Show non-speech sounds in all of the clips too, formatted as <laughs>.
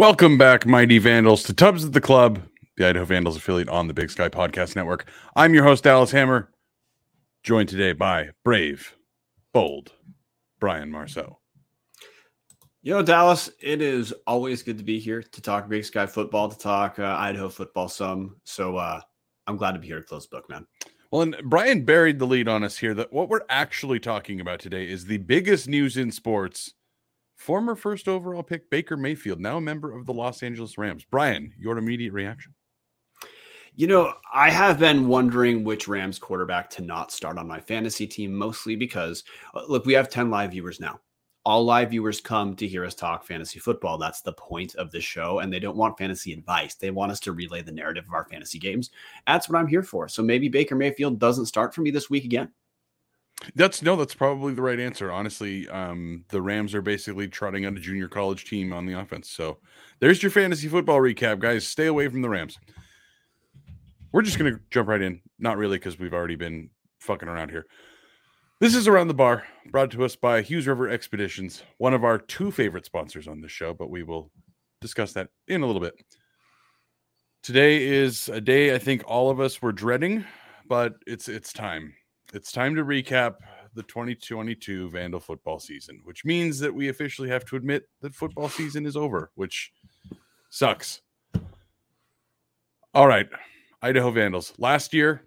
Welcome back, mighty Vandals, to Tubs at the Club, the Idaho Vandals affiliate on the Big Sky Podcast Network. I'm your host, Dallas Hammer, joined today by brave, bold Brian Marceau. Yo, Dallas, it is always good to be here to talk Big Sky football, to talk uh, Idaho football some. So uh, I'm glad to be here to close the book, man. Well, and Brian buried the lead on us here that what we're actually talking about today is the biggest news in sports. Former first overall pick Baker Mayfield, now a member of the Los Angeles Rams. Brian, your immediate reaction? You know, I have been wondering which Rams quarterback to not start on my fantasy team, mostly because, uh, look, we have 10 live viewers now. All live viewers come to hear us talk fantasy football. That's the point of the show. And they don't want fantasy advice. They want us to relay the narrative of our fantasy games. That's what I'm here for. So maybe Baker Mayfield doesn't start for me this week again. That's no, that's probably the right answer. Honestly, um, the Rams are basically trotting out a junior college team on the offense. So there's your fantasy football recap, guys. Stay away from the Rams. We're just gonna jump right in. Not really, because we've already been fucking around here. This is around the bar, brought to us by Hughes River Expeditions, one of our two favorite sponsors on this show, but we will discuss that in a little bit. Today is a day I think all of us were dreading, but it's it's time it's time to recap the 2022 Vandal football season, which means that we officially have to admit that football season is over, which sucks. All right, Idaho Vandals. Last year,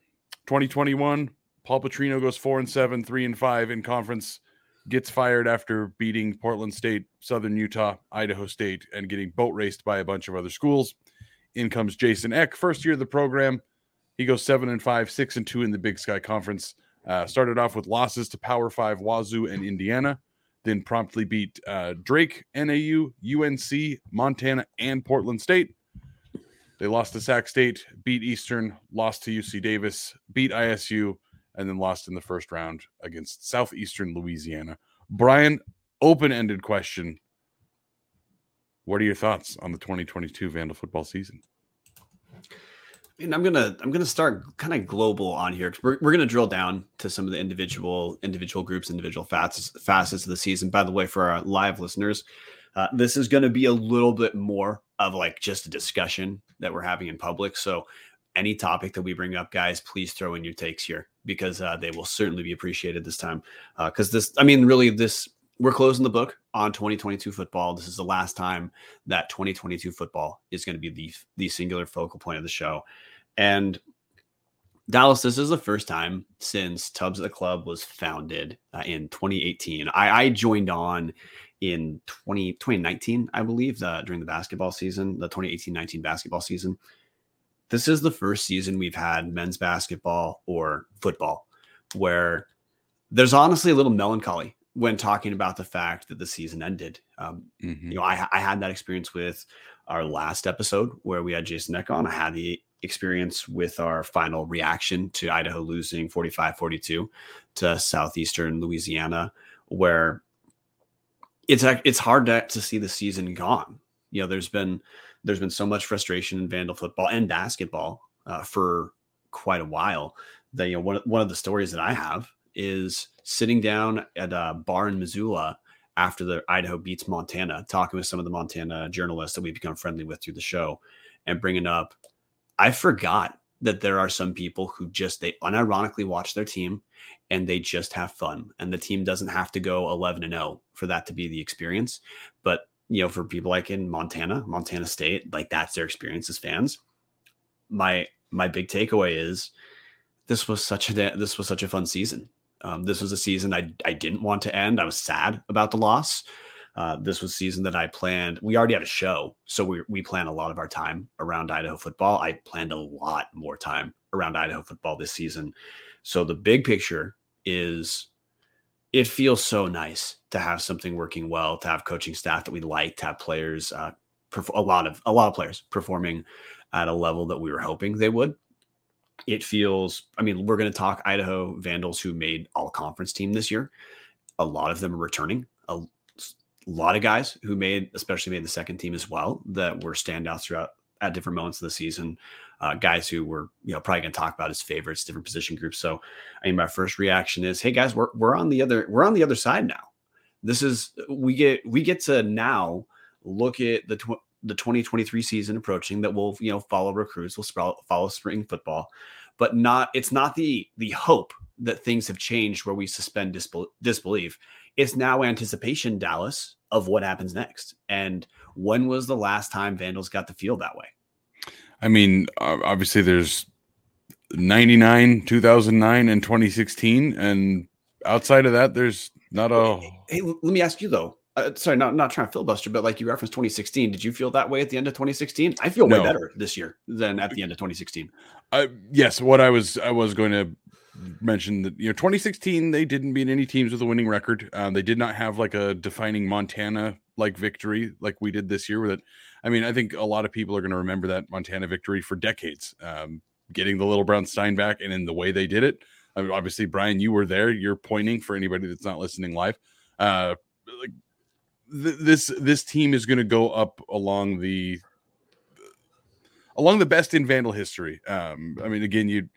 2021, Paul Petrino goes four and seven, three and five in conference, gets fired after beating Portland State, Southern Utah, Idaho State, and getting boat raced by a bunch of other schools. In comes Jason Eck, first year of the program. He goes seven and five, six and two in the Big Sky Conference. Uh, started off with losses to Power Five, Wazoo, and Indiana, then promptly beat uh, Drake, NAU, UNC, Montana, and Portland State. They lost to Sac State, beat Eastern, lost to UC Davis, beat ISU, and then lost in the first round against Southeastern Louisiana. Brian, open ended question. What are your thoughts on the 2022 Vandal football season? And I'm gonna I'm gonna start kind of global on here. We're, we're gonna drill down to some of the individual individual groups, individual facets facets of the season. By the way, for our live listeners, uh, this is gonna be a little bit more of like just a discussion that we're having in public. So any topic that we bring up, guys, please throw in your takes here because uh, they will certainly be appreciated this time. Because uh, this, I mean, really, this we're closing the book on 2022 football. This is the last time that 2022 football is going to be the the singular focal point of the show. And Dallas, this is the first time since Tubbs at the Club was founded uh, in 2018. I, I, joined on in 20, 2019, I believe, uh, during the basketball season, the 2018 19 basketball season. This is the first season we've had men's basketball or football where there's honestly a little melancholy when talking about the fact that the season ended. Um, mm-hmm. You know, I, I, had that experience with our last episode where we had Jason Eck on. I had the experience with our final reaction to Idaho losing 45 42 to Southeastern Louisiana, where it's it's hard to, to see the season gone. You know, there's been there's been so much frustration in Vandal football and basketball uh, for quite a while. That you know, one one of the stories that I have is sitting down at a bar in Missoula after the Idaho beats Montana, talking with some of the Montana journalists that we've become friendly with through the show, and bringing up I forgot that there are some people who just they unironically watch their team and they just have fun and the team doesn't have to go 11 and 0 for that to be the experience. But you know for people like in Montana Montana State like that's their experience as fans. My my big takeaway is this was such a this was such a fun season um, this was a season I, I didn't want to end I was sad about the loss uh, this was season that I planned. We already had a show, so we we plan a lot of our time around Idaho football. I planned a lot more time around Idaho football this season. So the big picture is it feels so nice to have something working well, to have coaching staff that we like, to have players, uh, perf- a lot of a lot of players performing at a level that we were hoping they would. It feels. I mean, we're going to talk Idaho Vandals who made all conference team this year. A lot of them are returning. A, lot of guys who made, especially made the second team as well, that were standouts throughout at different moments of the season. Uh, guys who were, you know, probably going to talk about as favorites, different position groups. So, I mean, my first reaction is, hey guys, we're we're on the other we're on the other side now. This is we get we get to now look at the tw- the 2023 season approaching that will you know follow recruits, will follow spring football, but not it's not the the hope that things have changed where we suspend disbel- disbelief. It's now anticipation, Dallas, of what happens next. And when was the last time Vandals got the feel that way? I mean, obviously, there's 99, 2009, and 2016. And outside of that, there's not a. Hey let me ask you, though. Uh, sorry, not not trying to filibuster, but like you referenced 2016. Did you feel that way at the end of 2016? I feel no. way better this year than at the end of 2016. Uh, yes, what I was I was going to mention that you know 2016 they didn't beat any teams with a winning record. Um, they did not have like a defining Montana like victory like we did this year. That I mean, I think a lot of people are going to remember that Montana victory for decades. Um, getting the Little Brown Stein back and in the way they did it. I mean, obviously, Brian, you were there. You're pointing for anybody that's not listening live. Uh, like th- this this team is going to go up along the along the best in Vandal history. Um, I mean, again, you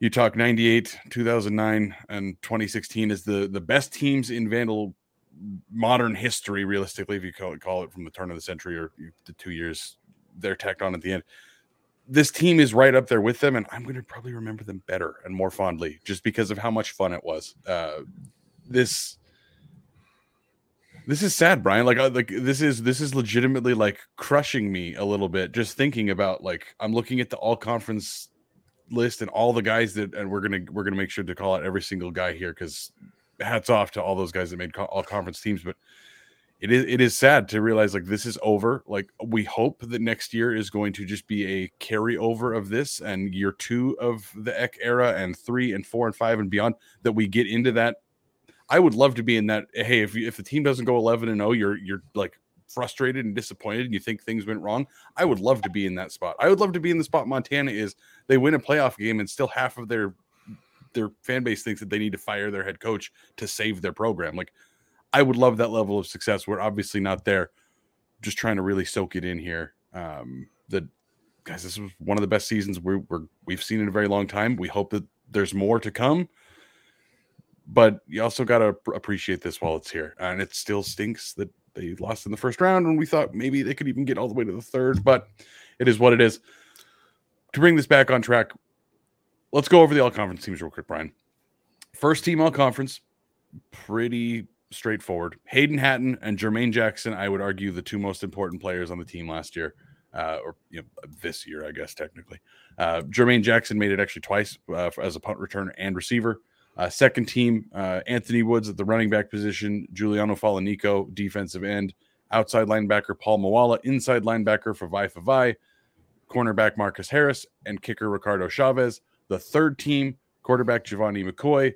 you talk 98 2009 and 2016 is the the best teams in vandal modern history realistically if you call it, call it from the turn of the century or the two years they're tacked on at the end this team is right up there with them, and I'm going to probably remember them better and more fondly just because of how much fun it was. Uh, this this is sad, Brian. Like, uh, like this is this is legitimately like crushing me a little bit just thinking about like I'm looking at the all conference list and all the guys that, and we're gonna we're gonna make sure to call out every single guy here because hats off to all those guys that made co- all conference teams, but it is it is sad to realize like this is over. Like we hope that next year is going to just be a carryover of this and year two of the Eck era and three and four and five and beyond that we get into that. I would love to be in that. Hey, if you, if the team doesn't go eleven and 0, you're you're like frustrated and disappointed and you think things went wrong. I would love to be in that spot. I would love to be in the spot Montana is. They win a playoff game and still half of their their fan base thinks that they need to fire their head coach to save their program. Like I would love that level of success. We're obviously not there. Just trying to really soak it in here. Um, the guys, this was one of the best seasons we we're, we've seen in a very long time. We hope that there's more to come, but you also got to appreciate this while it's here. And it still stinks that they lost in the first round, and we thought maybe they could even get all the way to the third. But it is what it is. To bring this back on track, let's go over the all conference teams real quick, Brian. First team all conference, pretty straightforward. Hayden Hatten and Jermaine Jackson, I would argue, the two most important players on the team last year, uh, or you know, this year, I guess technically. Uh, Jermaine Jackson made it actually twice uh, as a punt returner and receiver. Uh, second team, uh, Anthony Woods at the running back position, Juliano Falaniko, defensive end, outside linebacker Paul Moala, inside linebacker for Vi Favai, cornerback Marcus Harris, and kicker Ricardo Chavez. The third team, quarterback Gevani McCoy,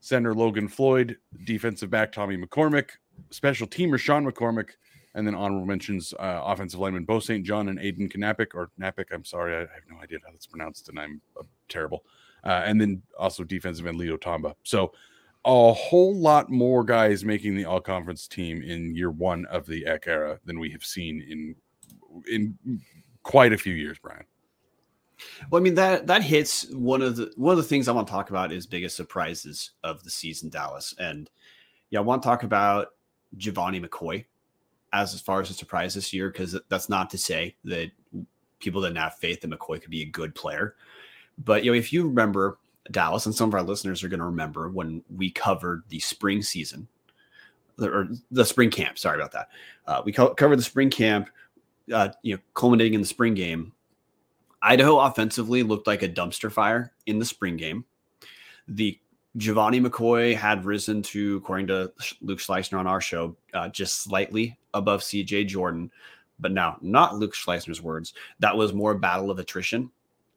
center Logan Floyd, defensive back Tommy McCormick, special teamer Sean McCormick, and then honorable mentions uh, offensive lineman Bo St. John and Aiden Knappik or Knappik. I'm sorry, I have no idea how that's pronounced, and I'm uh, terrible. Uh, and then also defensive end Leo Tamba. So a whole lot more guys making the all conference team in year one of the Eck era than we have seen in in quite a few years, Brian. Well, I mean that that hits one of the one of the things I want to talk about is biggest surprises of the season, Dallas, and yeah, I want to talk about Gevani McCoy as as far as a surprise this year because that's not to say that people didn't have faith that McCoy could be a good player, but you know if you remember Dallas, and some of our listeners are going to remember when we covered the spring season or the spring camp. Sorry about that. Uh, we co- covered the spring camp, uh, you know, culminating in the spring game Idaho offensively looked like a dumpster fire in the spring game. The Gevani McCoy had risen to, according to Luke Schleusner on our show, uh, just slightly above CJ Jordan. But now, not Luke Schleusner's words. That was more a battle of attrition,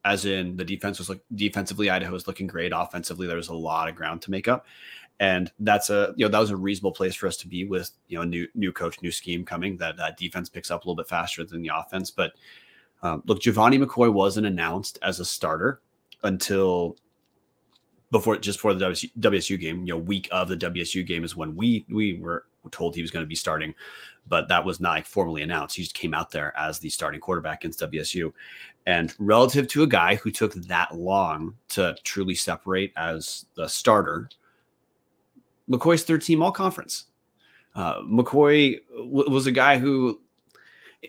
as in the defense was like defensively, Idaho was looking great. Offensively, there was a lot of ground to make up, and that's a you know that was a reasonable place for us to be with you know new new coach, new scheme coming. That that defense picks up a little bit faster than the offense, but um, look, Gevani McCoy wasn't announced as a starter until before just before the WSU, WSU game. You know, week of the WSU game is when we we were told he was going to be starting, but that was not formally announced. He just came out there as the starting quarterback against WSU, and relative to a guy who took that long to truly separate as the starter, McCoy's third team all conference. Uh, McCoy w- was a guy who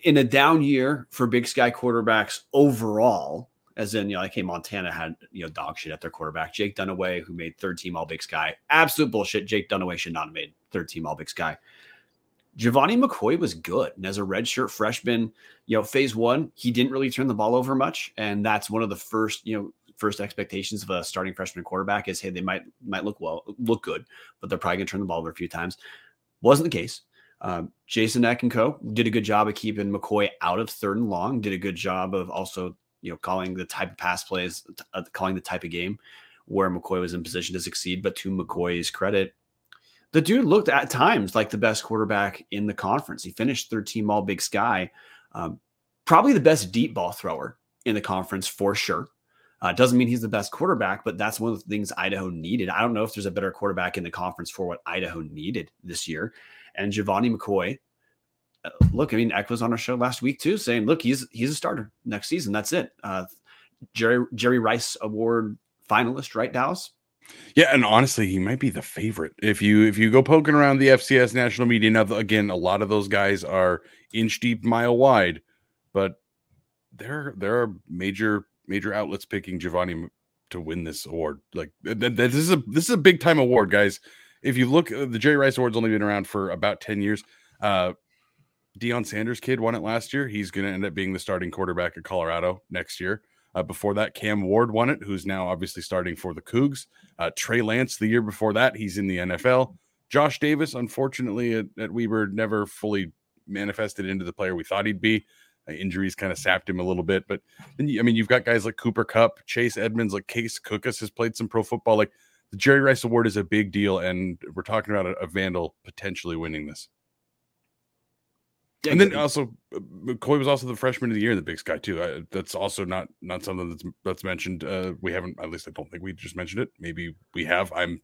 in a down year for Big Sky quarterbacks overall, as in, you know, like, hey, Montana had, you know, dog shit at their quarterback. Jake Dunniway, who made third team All Big Sky, absolute bullshit. Jake Dunniway should not have made third team All Big Sky. Gevani McCoy was good. And as a redshirt freshman, you know, phase one, he didn't really turn the ball over much. And that's one of the first, you know, first expectations of a starting freshman quarterback is, hey, they might might look well, look good, but they're probably gonna turn the ball over a few times. Wasn't the case. Um, Jason Eck and co did a good job of keeping McCoy out of third and long. Did a good job of also, you know, calling the type of pass plays, uh, calling the type of game where McCoy was in position to succeed. But to McCoy's credit, the dude looked at times like the best quarterback in the conference. He finished 13 All Big Sky, um, probably the best deep ball thrower in the conference for sure. Uh, doesn't mean he's the best quarterback, but that's one of the things Idaho needed. I don't know if there's a better quarterback in the conference for what Idaho needed this year. And Gevani McCoy, uh, look, I mean, Eck was on our show last week too, saying, look, he's he's a starter next season. That's it. Uh, Jerry Jerry Rice Award finalist, right, Dallas? Yeah, and honestly, he might be the favorite. If you if you go poking around the FCS national media now, again, a lot of those guys are inch deep, mile wide, but there there are major major outlets picking Gevani to win this award. Like th- th- this is a this is a big time award, guys. If you look, uh, the Jerry Rice Award's only been around for about ten years. Uh, Deion Sanders kid won it last year. He's going to end up being the starting quarterback at Colorado next year. Uh, before that, Cam Ward won it, who's now obviously starting for the Cougs. Uh, Trey Lance, the year before that, he's in the NFL. Josh Davis, unfortunately, at, at Weber, never fully manifested into the player we thought he'd be. Uh, injuries kind of sapped him a little bit. But then, I mean, you've got guys like Cooper Kupp, Chase Edmonds, like Case Cookus has played some pro football. Like the Jerry Rice Award is a big deal, and we're talking about a, a Vandal potentially winning this. Yeah, and then also uh, McCoy was also the freshman of the year in the Big Sky too. I, that's also not not something that's that's mentioned. Uh, we haven't, at least I don't think we just mentioned it. Maybe we have. I'm.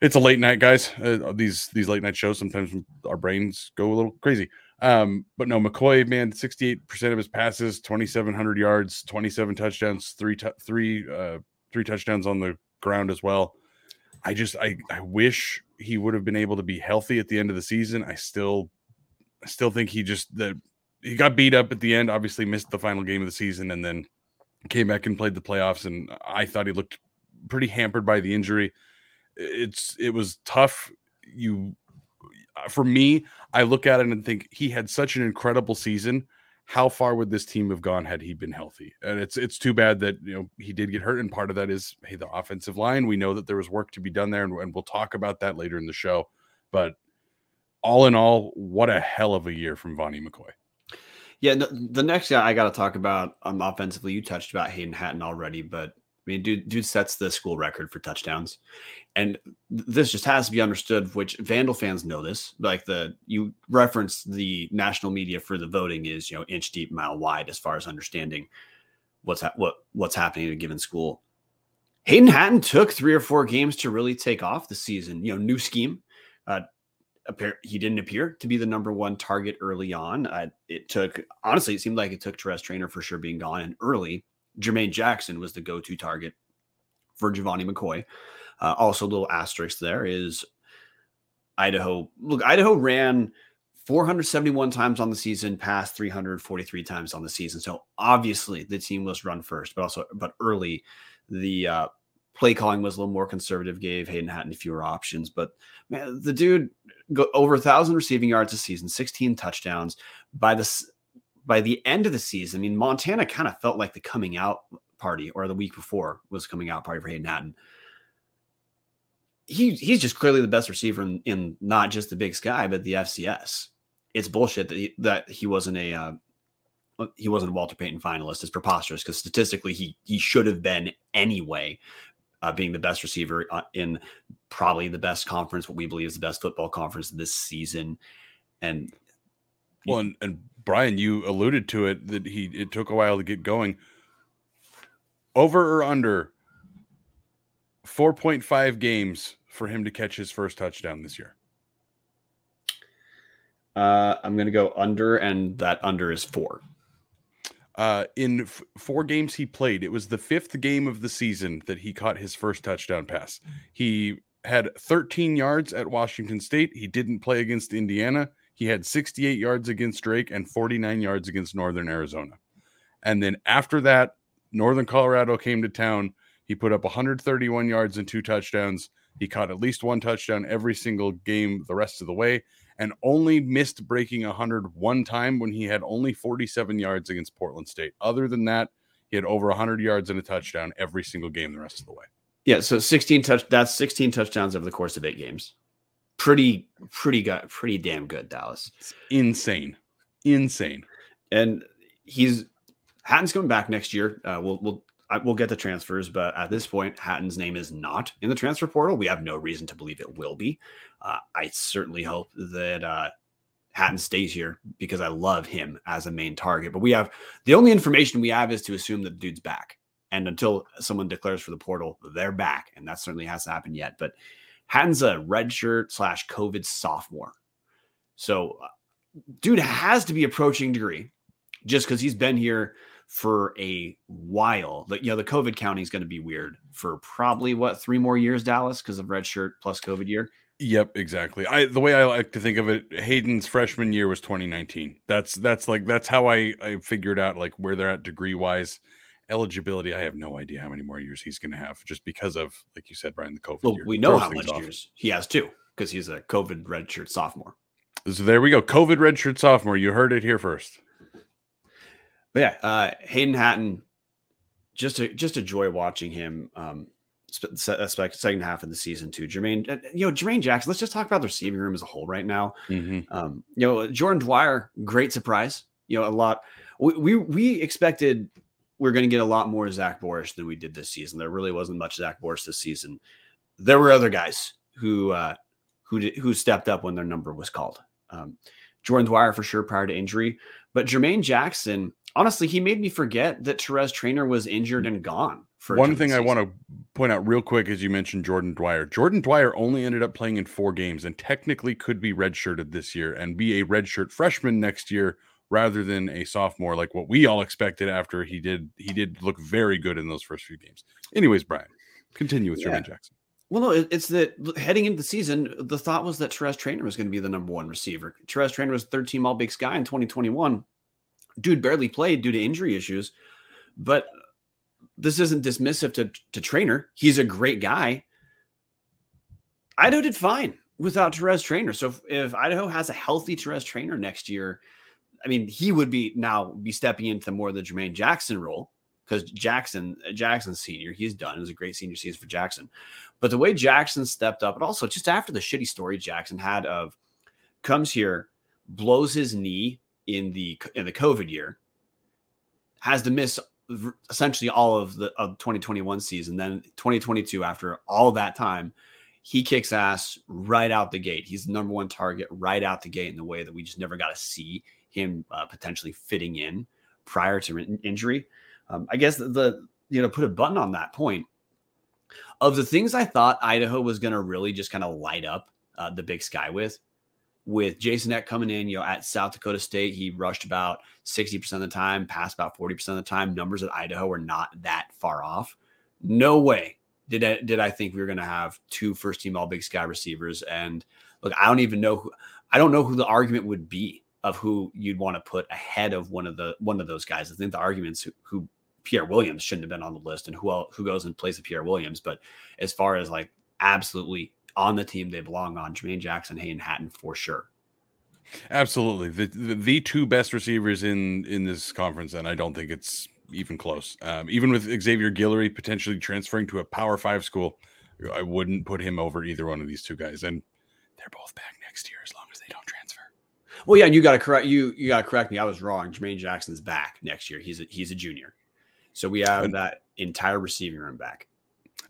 It's a late night, guys. Uh, these these late night shows sometimes our brains go a little crazy. Um, but no, McCoy, man, 68% of his passes, 2,700 yards, 27 touchdowns, three, t- three, uh, three touchdowns on the ground as well. I just, I, I wish he would have been able to be healthy at the end of the season. I still, I still think he just, the, he got beat up at the end, obviously missed the final game of the season and then came back and played the playoffs. And I thought he looked pretty hampered by the injury. It's, it was tough. You, uh, for me, I look at it and think he had such an incredible season. How far would this team have gone had he been healthy? And it's it's too bad that you know he did get hurt, and part of that is hey the offensive line. We know that there was work to be done there, and, and we'll talk about that later in the show. But all in all, what a hell of a year from Vonnie McCoy. Yeah, no, the next guy I got to talk about um, offensively, you touched about Hayden Hatten already, but I mean, dude, dude sets the school record for touchdowns, and this just has to be understood. Which Vandal fans know this. Like the you reference the national media for the voting is you know inch deep, mile wide as far as understanding what's ha- what what's happening in a given school. Hayden Hatten took three or four games to really take off the season. You know, new scheme. Uh, appear he didn't appear to be the number one target early on. Uh, it took honestly, it seemed like it took Terez Traynor for sure being gone and early Jermaine Jackson was the go-to target for Gevani McCoy. Uh, also, a little asterisk there is Idaho. Look, Idaho ran 471 times on the season, passed 343 times on the season. So obviously, the team was run first, but also, but early, the uh, play calling was a little more conservative. Gave Hayden Hatten fewer options, but man, the dude go over a thousand receiving yards a season, 16 touchdowns. By the by the end of the season, I mean, Montana kind of felt like the coming out party, or the week before was coming out party for Hayden Hatten. He he's just clearly the best receiver in, in not just the Big Sky, but the FCS. It's bullshit that he, that he wasn't a uh, he wasn't a Walter Payton finalist. It's preposterous because statistically he he should have been anyway, uh, being the best receiver uh, in probably the best conference, what we believe is the best football conference this season. And well, and, and Brian, you alluded to it that he it took a while to get going. Over or under 4.5 games for him to catch his first touchdown this year. Uh, I'm going to go under, and that under is four. Uh, in f- four games he played, it was the fifth game of the season that he caught his first touchdown pass. He had 13 yards at Washington State. He didn't play against Indiana. he had 68 yards against Drake and 49 yards against Northern Arizona. And then after that, Northern Colorado came to town. He put up 131 yards and two touchdowns. He caught at least one touchdown every single game the rest of the way and only missed breaking 100 one time when he had only 47 yards against Portland State. Other than that, he had over 100 yards and a touchdown every single game the rest of the way. Yeah, so 16 touch that's 16 touchdowns over the course of 8 games. Pretty pretty good, pretty damn good Dallas. It's insane. Insane. And he's Hatten's coming back next year. Uh, we'll we'll I, we'll get the transfers, but at this point, Hatten's name is not in the transfer portal. We have no reason to believe it will be. Uh, I certainly hope that uh, Hatten stays here because I love him as a main target. But we have the only information we have is to assume that the dude's back. And until someone declares for the portal, they're back. And that certainly hasn't happened yet. But Hatten's a redshirt slash COVID sophomore. So, uh, dude has to be approaching degree just because he's been here for a while. But you know, the COVID counting is going to be weird for probably what three more years, Dallas, because of red shirt plus COVID year. Yep, exactly. I the way I like to think of it, Hayden's freshman year was 2019. That's that's like that's how I I figured out like where they're at degree wise. Eligibility, I have no idea how many more years he's going to have, just because of like you said, Brian, the COVID. Well, year. we know Throws how much off. years he has too, because he's a COVID redshirt sophomore. So there we go. COVID redshirt sophomore. You heard it here first. But yeah, uh, Hayden Hatten, just a just a joy watching him. Um, spe- second half of the season too. Jermaine, uh, you know, Jermaine Jackson. Let's just talk about the receiving room as a whole right now. Mm-hmm. Um, you know, Jordan Dwyer, great surprise. You know, a lot. We we, we expected we are going to get a lot more Zach Borisch than we did this season. There really wasn't much Zach Borisch this season. There were other guys who uh, who did, who stepped up when their number was called. Um, Jordan Dwyer for sure prior to injury, but Jermaine Jackson. Honestly, he made me forget that Terez Traynor was injured and gone. For One thing I want to point out real quick is you mentioned Jordan Dwyer. Jordan Dwyer only ended up playing in four games and technically could be redshirted this year and be a redshirt freshman next year rather than a sophomore, like what we all expected after he did. He did look very good in those first few games. Anyways, Brian, continue with Yeah. Jermaine Jackson. Well, no, it's that heading into the season, the thought was that Terez Traynor was going to be the number one receiver. Terez Traynor was third team All Big Sky in 2021. Dude barely played due to injury issues, but this isn't dismissive to, to Traynor. He's a great guy. Idaho did fine without Terez Traynor. So if, if Idaho has a healthy Terez Traynor next year, I mean, he would be now be stepping into more of the Jermaine Jackson role because Jackson, Jackson senior, he's done. It was a great senior season for Jackson. But the way Jackson stepped up, and also just after the shitty story Jackson had of comes here, blows his knee in the in the COVID year, has to miss essentially all of the of 2021 season. Then 2022, after all that time, he kicks ass right out the gate. He's the number one target right out the gate in the way that we just never got to see him uh, potentially fitting in prior to in- injury. Um, I guess the, the you know put a button on that point of the things I thought Idaho was going to really just kind of light up uh, the Big Sky with. With Jason Eck coming in, you know, at South Dakota State, he rushed about 60% of the time, passed about 40% of the time. Numbers at Idaho are not that far off. No way did I, did I think we were going to have two first team All Big Sky receivers. And look, I don't even know who, I don't know who the argument would be of who you'd want to put ahead of one of the one of those guys. I think the arguments who, who Pierre Williams shouldn't have been on the list, and who else, who goes in place of Pierre Williams. But as far as like absolutely on the team they belong on, Jermaine Jackson, Hayden Hatten for sure. Absolutely, the, the the two best receivers in in this conference, and I don't think it's even close. Um, even with Xavier Guillory potentially transferring to a Power Five school, I wouldn't put him over either one of these two guys. And they're both back next year as long as they don't transfer. Well, yeah, and you got to correct you. You got to correct me. I was wrong. Jermaine Jackson's back next year. He's a, he's a junior, so we have that entire receiving room back.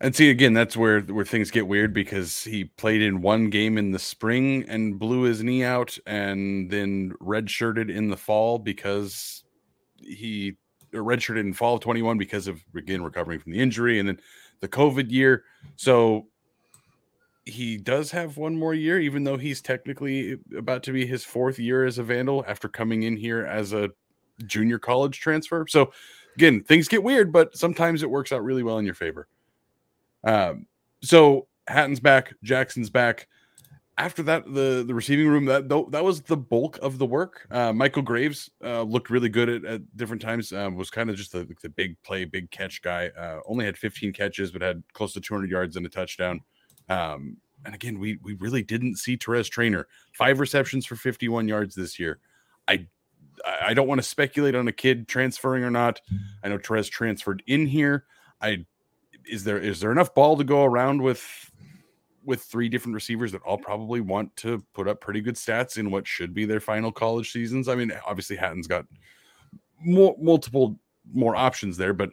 And see again, that's where where things get weird because he played in one game in the spring and blew his knee out, and then redshirted in the fall because he redshirted in fall of 21 because of again recovering from the injury, and then the COVID year. So he does have one more year, even though he's technically about to be his fourth year as a Vandal after coming in here as a junior college transfer. So again, things get weird, but sometimes it works out really well in your favor. Um, so Hatten's back, Jackson's back. after that, the the receiving room that that was the bulk of the work. Uh, Michael Graves uh, looked really good at, at different times. Um, was kind of just the, the big play, big catch guy. Uh, only had 15 catches, but had close to 200 yards and a touchdown. Um, and again, we we really didn't see Terez Traynor five receptions for 51 yards this year. I I don't want to speculate on a kid transferring or not. I know Terez transferred in here. I is there is there enough ball to go around with with three different receivers that all probably want to put up pretty good stats in what should be their final college seasons. I mean, obviously Hatten's got more multiple more options there, but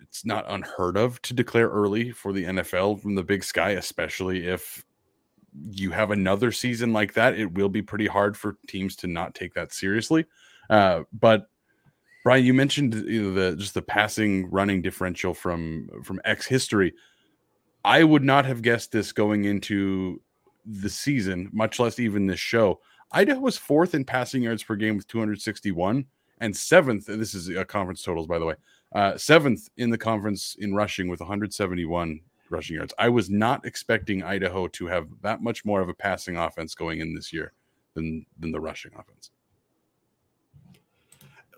it's not unheard of to declare early for the NFL from the big sky, especially if you have another season like that. It will be pretty hard for teams to not take that seriously. Uh, but Brian, you mentioned you know, the just the passing running differential from from Eck's history. I would not have guessed this going into the season, much less even this show. Idaho was fourth in passing yards per game with 261 and seventh. This is a conference totals, by the way. Uh, seventh in the conference in rushing with 171 rushing yards. I was not expecting Idaho to have that much more of a passing offense going in this year than than the rushing offense.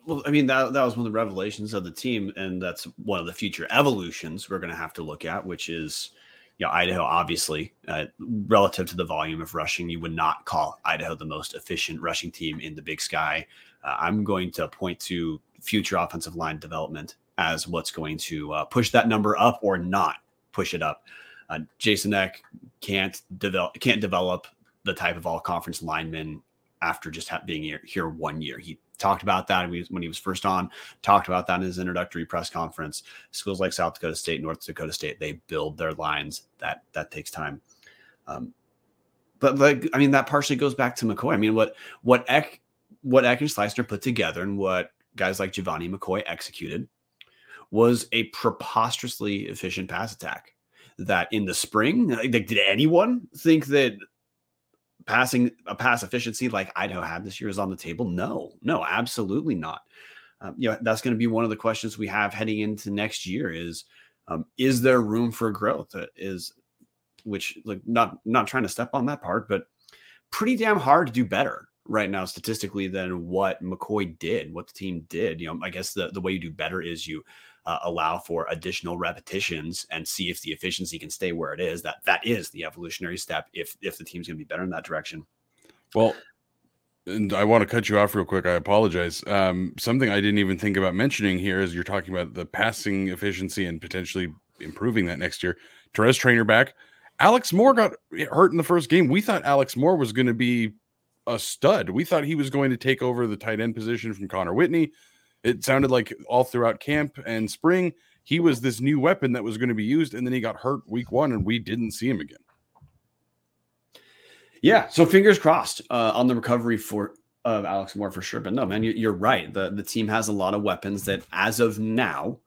Well, I mean that that was one of the revelations of the team, and that's one of the future evolutions we're going to have to look at, which is, you know, Idaho. Obviously, uh, relative to the volume of rushing, you would not call Idaho the most efficient rushing team in the Big Sky. Uh, I'm going to point to future offensive line development as what's going to uh, push that number up or not push it up. Uh, Jason Eck can't develop can't develop the type of all conference lineman after just being here, here one year. He talked about that when he was first on, talked about that in his introductory press conference. Schools like South Dakota State, North Dakota State, they build their lines. That that takes time. Um, but like, I mean, that partially goes back to McCoy. I mean, what what Eck, what Eck and Schleusner put together, and what guys like Gevani McCoy executed, was a preposterously efficient pass attack. That in the spring, like, did anyone think that passing a pass efficiency like Idaho had this year is on the table? No, no, absolutely not. Um, you know, that's going to be one of the questions we have heading into next year is, um, is there room for growth? Uh, is which like not not trying to step on that part, but pretty damn hard to do better right now statistically than what McCoy did, what the team did. You know, I guess the the way you do better is you uh, allow for additional repetitions and see if the efficiency can stay where it is. That that is the evolutionary step. If if the team's going to be better in that direction. Well, and I want to cut you off real quick. I apologize. Um, something I didn't even think about mentioning here is you're talking about the passing efficiency and potentially improving that next year. Terez Traynor back. Alex Moore got hurt in the first game. We thought Alex Moore was going to be a stud. We thought he was going to take over the tight end position from Connor Whitney. It sounded like all throughout camp and spring, he was this new weapon that was going to be used, and then he got hurt week one, and we didn't see him again. Yeah, so fingers crossed uh, on the recovery for of Alex Moore for sure. But no, man, you, are right. the The team has a lot of weapons that, as of now,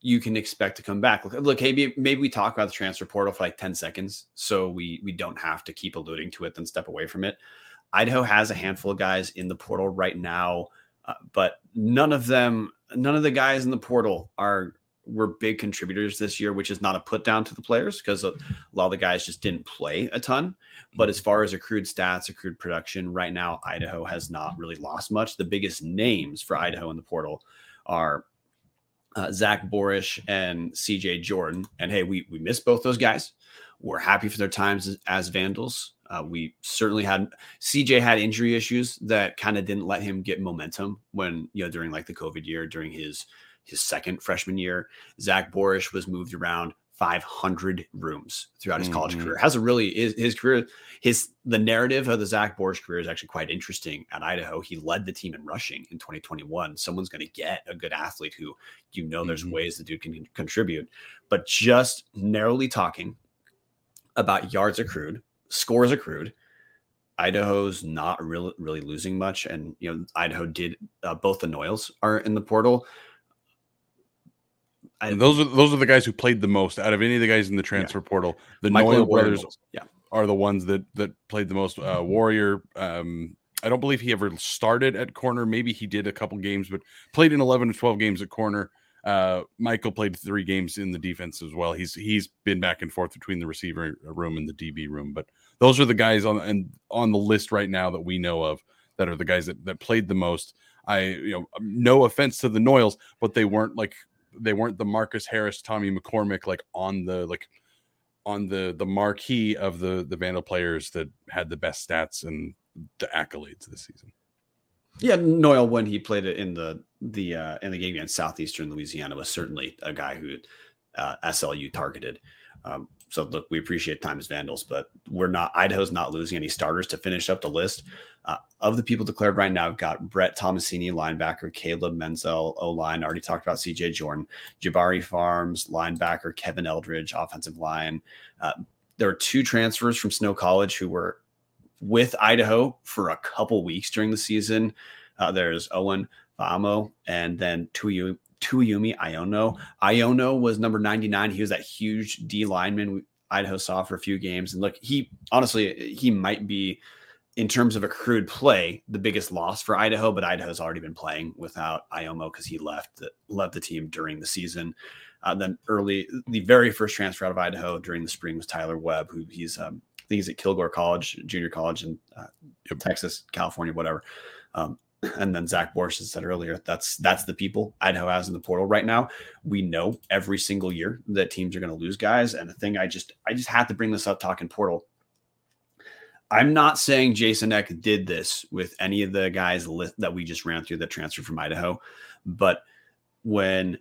you can expect to come back. Look, look, maybe maybe we talk about the transfer portal for like ten seconds, so we we don't have to keep alluding to it, then step away from it. Idaho has a handful of guys in the portal right now uh, but none of them, none of the guys in the portal are were big contributors this year, which is not a put down to the players because a lot of the guys just didn't play a ton. But as far as accrued stats, accrued production, right now Idaho has not really lost much. The biggest names for Idaho in the portal are uh, Zach Borisch and CJ Jordan. And hey, we we miss both those guys. We're happy for their times as, as Vandals. Uh, we certainly had CJ had injury issues that kind of didn't let him get momentum when you know during like the COVID year during his his second freshman year. Zach Borisch was moved around 500 rooms throughout his mm-hmm. college career. Has a really his, his career his the narrative of the Zach Borisch career is actually quite interesting at Idaho. He led the team in rushing in 2021. Someone's going to get a good athlete who you know there's mm-hmm. ways the dude can contribute, but just narrowly talking about yards accrued scores accrued. Idaho's not really really losing much, and you know Idaho did uh, both the Noyles are in the portal. I, those are those are the guys who played the most out of any of the guys in the transfer yeah. portal. The Michael Noyle brothers, yeah, are the ones that that played the most. Uh, Warrior, um, I don't believe he ever started at corner. Maybe he did a couple games, but played in eleven to twelve games at corner. Uh, Michael played three games in the defense as well. He's he's been back and forth between the receiver room and the DB room, but those are the guys on and on the list right now that we know of that are the guys that, that played the most. I you know no offense to the Noyles, but they weren't like they weren't the Marcus Harris, Tommy McCormick like on the like on the the marquee of the the Vandal players that had the best stats and the accolades this season. Yeah, Noyle when he played it in the the uh, in the game against Southeastern Louisiana was certainly a guy who uh, SLU targeted. Um, so look, we appreciate time as Vandals, but we're not. Idaho's not losing any starters to finish up the list. Uh, of the people declared right now, have got Brett Tomasini, linebacker, Caleb Menzel, O line. Already talked about CJ Jordan, Jabari Farms, linebacker, Kevin Eldridge, offensive line. Uh, there are two transfers from Snow College who were with Idaho for a couple weeks during the season. Uh, there's Owen Famo and then Tuyu, Tuiumi Iono. Iono was number 99. He was that huge D lineman Idaho saw for a few games. And look, he honestly, he might be, in terms of accrued play, the biggest loss for Idaho, but Idaho's already been playing without Iomo because he left the, left the team during the season. Uh, then early, the very first transfer out of Idaho during the spring was Tyler Webb, who he's um, think he's at Kilgore College, junior college in uh, yep. Texas, California, whatever. Um, and then Zach Borsch said earlier, that's that's the people Idaho has in the portal right now. We know every single year that teams are going to lose guys. And the thing I just I just had to bring this up talking portal. I'm not saying Jason Eck did this with any of the guys that we just ran through that transferred from Idaho, but when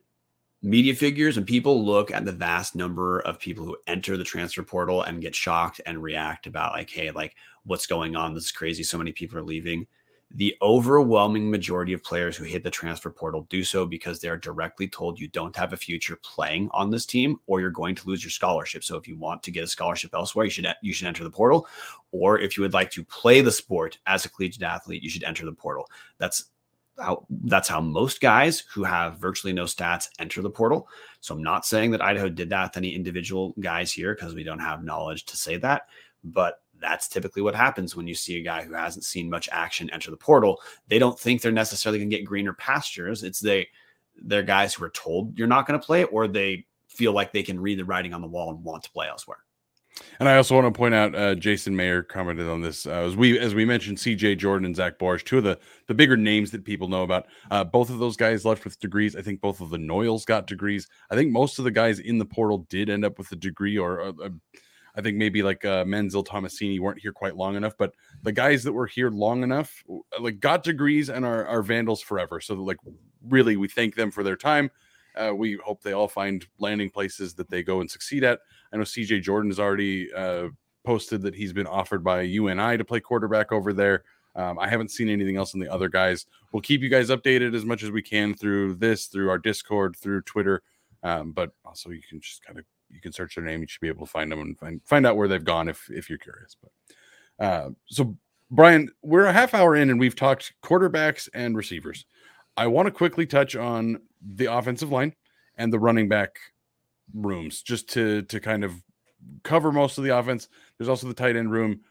media figures and people look at the vast number of people who enter the transfer portal and get shocked and react about like hey like what's going on this is crazy so many people are leaving the overwhelming majority of players who hit the transfer portal do so because they're directly told you don't have a future playing on this team or you're going to lose your scholarship. So if you want to get a scholarship elsewhere you should you should enter the portal. Or if you would like to play the sport as a collegiate athlete you should enter the portal. That's how that's how most guys who have virtually no stats enter the portal. So I'm not saying that Idaho did that with any individual guys here because we don't have knowledge to say that, but that's typically what happens when you see a guy who hasn't seen much action enter the portal. They don't think they're necessarily going to get greener pastures. It's they they're guys who are told you're not going to play, or they feel like they can read the writing on the wall and want to play elsewhere. And I also want to point out, uh, Jason Mayer commented on this uh, as we as we mentioned, C.J. Jordan and Zach Borsch, two of the the bigger names that people know about. Uh, both of those guys left with degrees. I think both of the Noyles got degrees. I think most of the guys in the portal did end up with a degree, or uh, I think maybe like uh, Menzel, Tomasini weren't here quite long enough. But the guys that were here long enough, like got degrees and are, are Vandals forever. So like really, we thank them for their time. Uh, we hope they all find landing places that they go and succeed at. I know CJ Jordan has already uh, posted that he's been offered by UNI to play quarterback over there. Um, I haven't seen anything else in the other guys. We'll keep you guys updated as much as we can through this, through our Discord, through Twitter. Um, but also, you can just kind of you can search their name. You should be able to find them and find find out where they've gone if if you're curious. But uh, so, Brian, we're a half hour in and we've talked quarterbacks and receivers. I want to quickly touch on the offensive line and the running back rooms just to to kind of cover most of the offense. There's also the tight end room.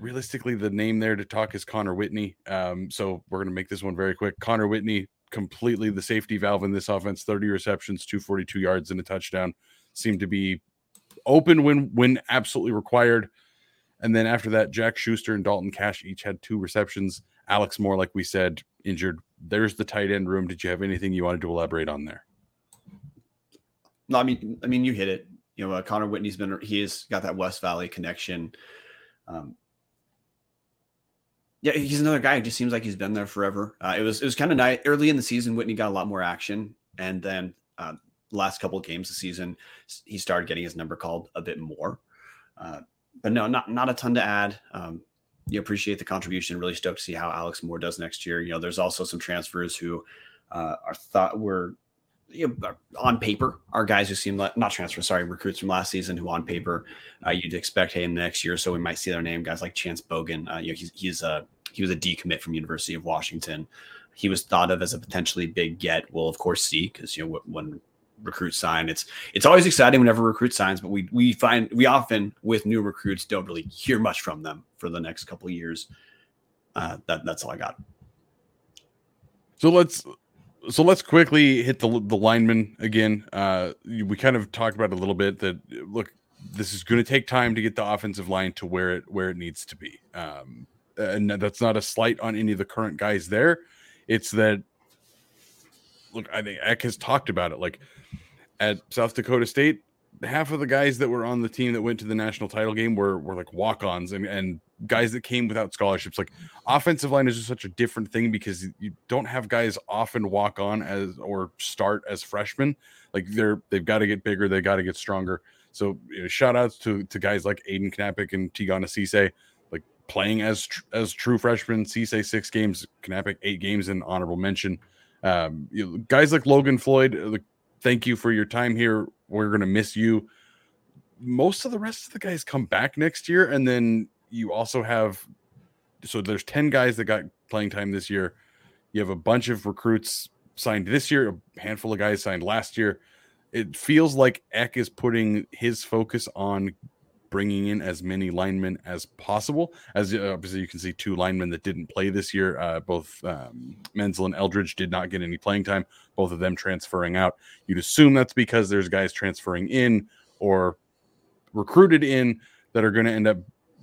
Realistically, the name there to talk is Connor Whitney. Um, so we're going to make this one very quick. Connor Whitney, completely the safety valve in this offense. 30 receptions, 242 yards, and a touchdown. Seemed to be open when when absolutely required. And then after that, Jack Schuster and Dalton Cash each had two receptions. Alex Moore, like we said, injured. There's the tight end room. Did you have anything you wanted to elaborate on there? No, I mean, I mean, you hit it. You know, uh, Connor Whitney's been he has got that West Valley connection. Um, yeah, he's another guy. It just seems like he's been there forever. Uh, it was it was kind of nice early in the season. Whitney got a lot more action, and then uh, last couple of games of the season, he started getting his number called a bit more. Uh, but no, not not a ton to add. Um, you appreciate the contribution. Really stoked to see how Alex Moore does next year. You know, there's also some transfers who uh, are thought were you know, on paper are guys who seem like not transfer, sorry, recruits from last season who on paper uh, you'd expect hey in the next year or so we might see their name. Guys like Chance Bogan, uh, you know, he's he's a he was a decommit from University of Washington. He was thought of as a potentially big get. We'll of course see because you know when recruits sign, it's it's always exciting whenever recruit signs, but we we find we often with new recruits don't really hear much from them for the next couple years. Uh, that that's all I got. So let's so let's quickly hit the the lineman again. Uh, we kind of talked about a little bit that look, this is going to take time to get the offensive line to where it where it needs to be. Um, and that's not a slight on any of the current guys there. It's that look, I think Eck has talked about it. Like at South Dakota State, half of the guys that were on the team that went to the national title game were were like walk-ons and, and guys that came without scholarships. Like offensive line is just such a different thing because you don't have guys often walk on as or start as freshmen. Like they're they've got to get bigger, they got to get stronger. So you know, shout outs to to guys like Aiden Knappich and Tigana Cisse, like playing as tr- as true freshmen. Cisse six games, Knappich eight games in honorable mention. Um, you know, guys like Logan Floyd, like, thank you for your time here. We're gonna miss you. Most of the rest of the guys come back next year, and then you also have so there's 10 guys that got playing time this year. You have a bunch of recruits signed this year, a handful of guys signed last year. It feels like Eck is putting his focus on bringing in as many linemen as possible. As uh, obviously you can see, two linemen that didn't play this year, uh, both um, Menzel and Eldridge did not get any playing time. Both of them transferring out. You'd assume that's because there's guys transferring in or recruited in that are going to end up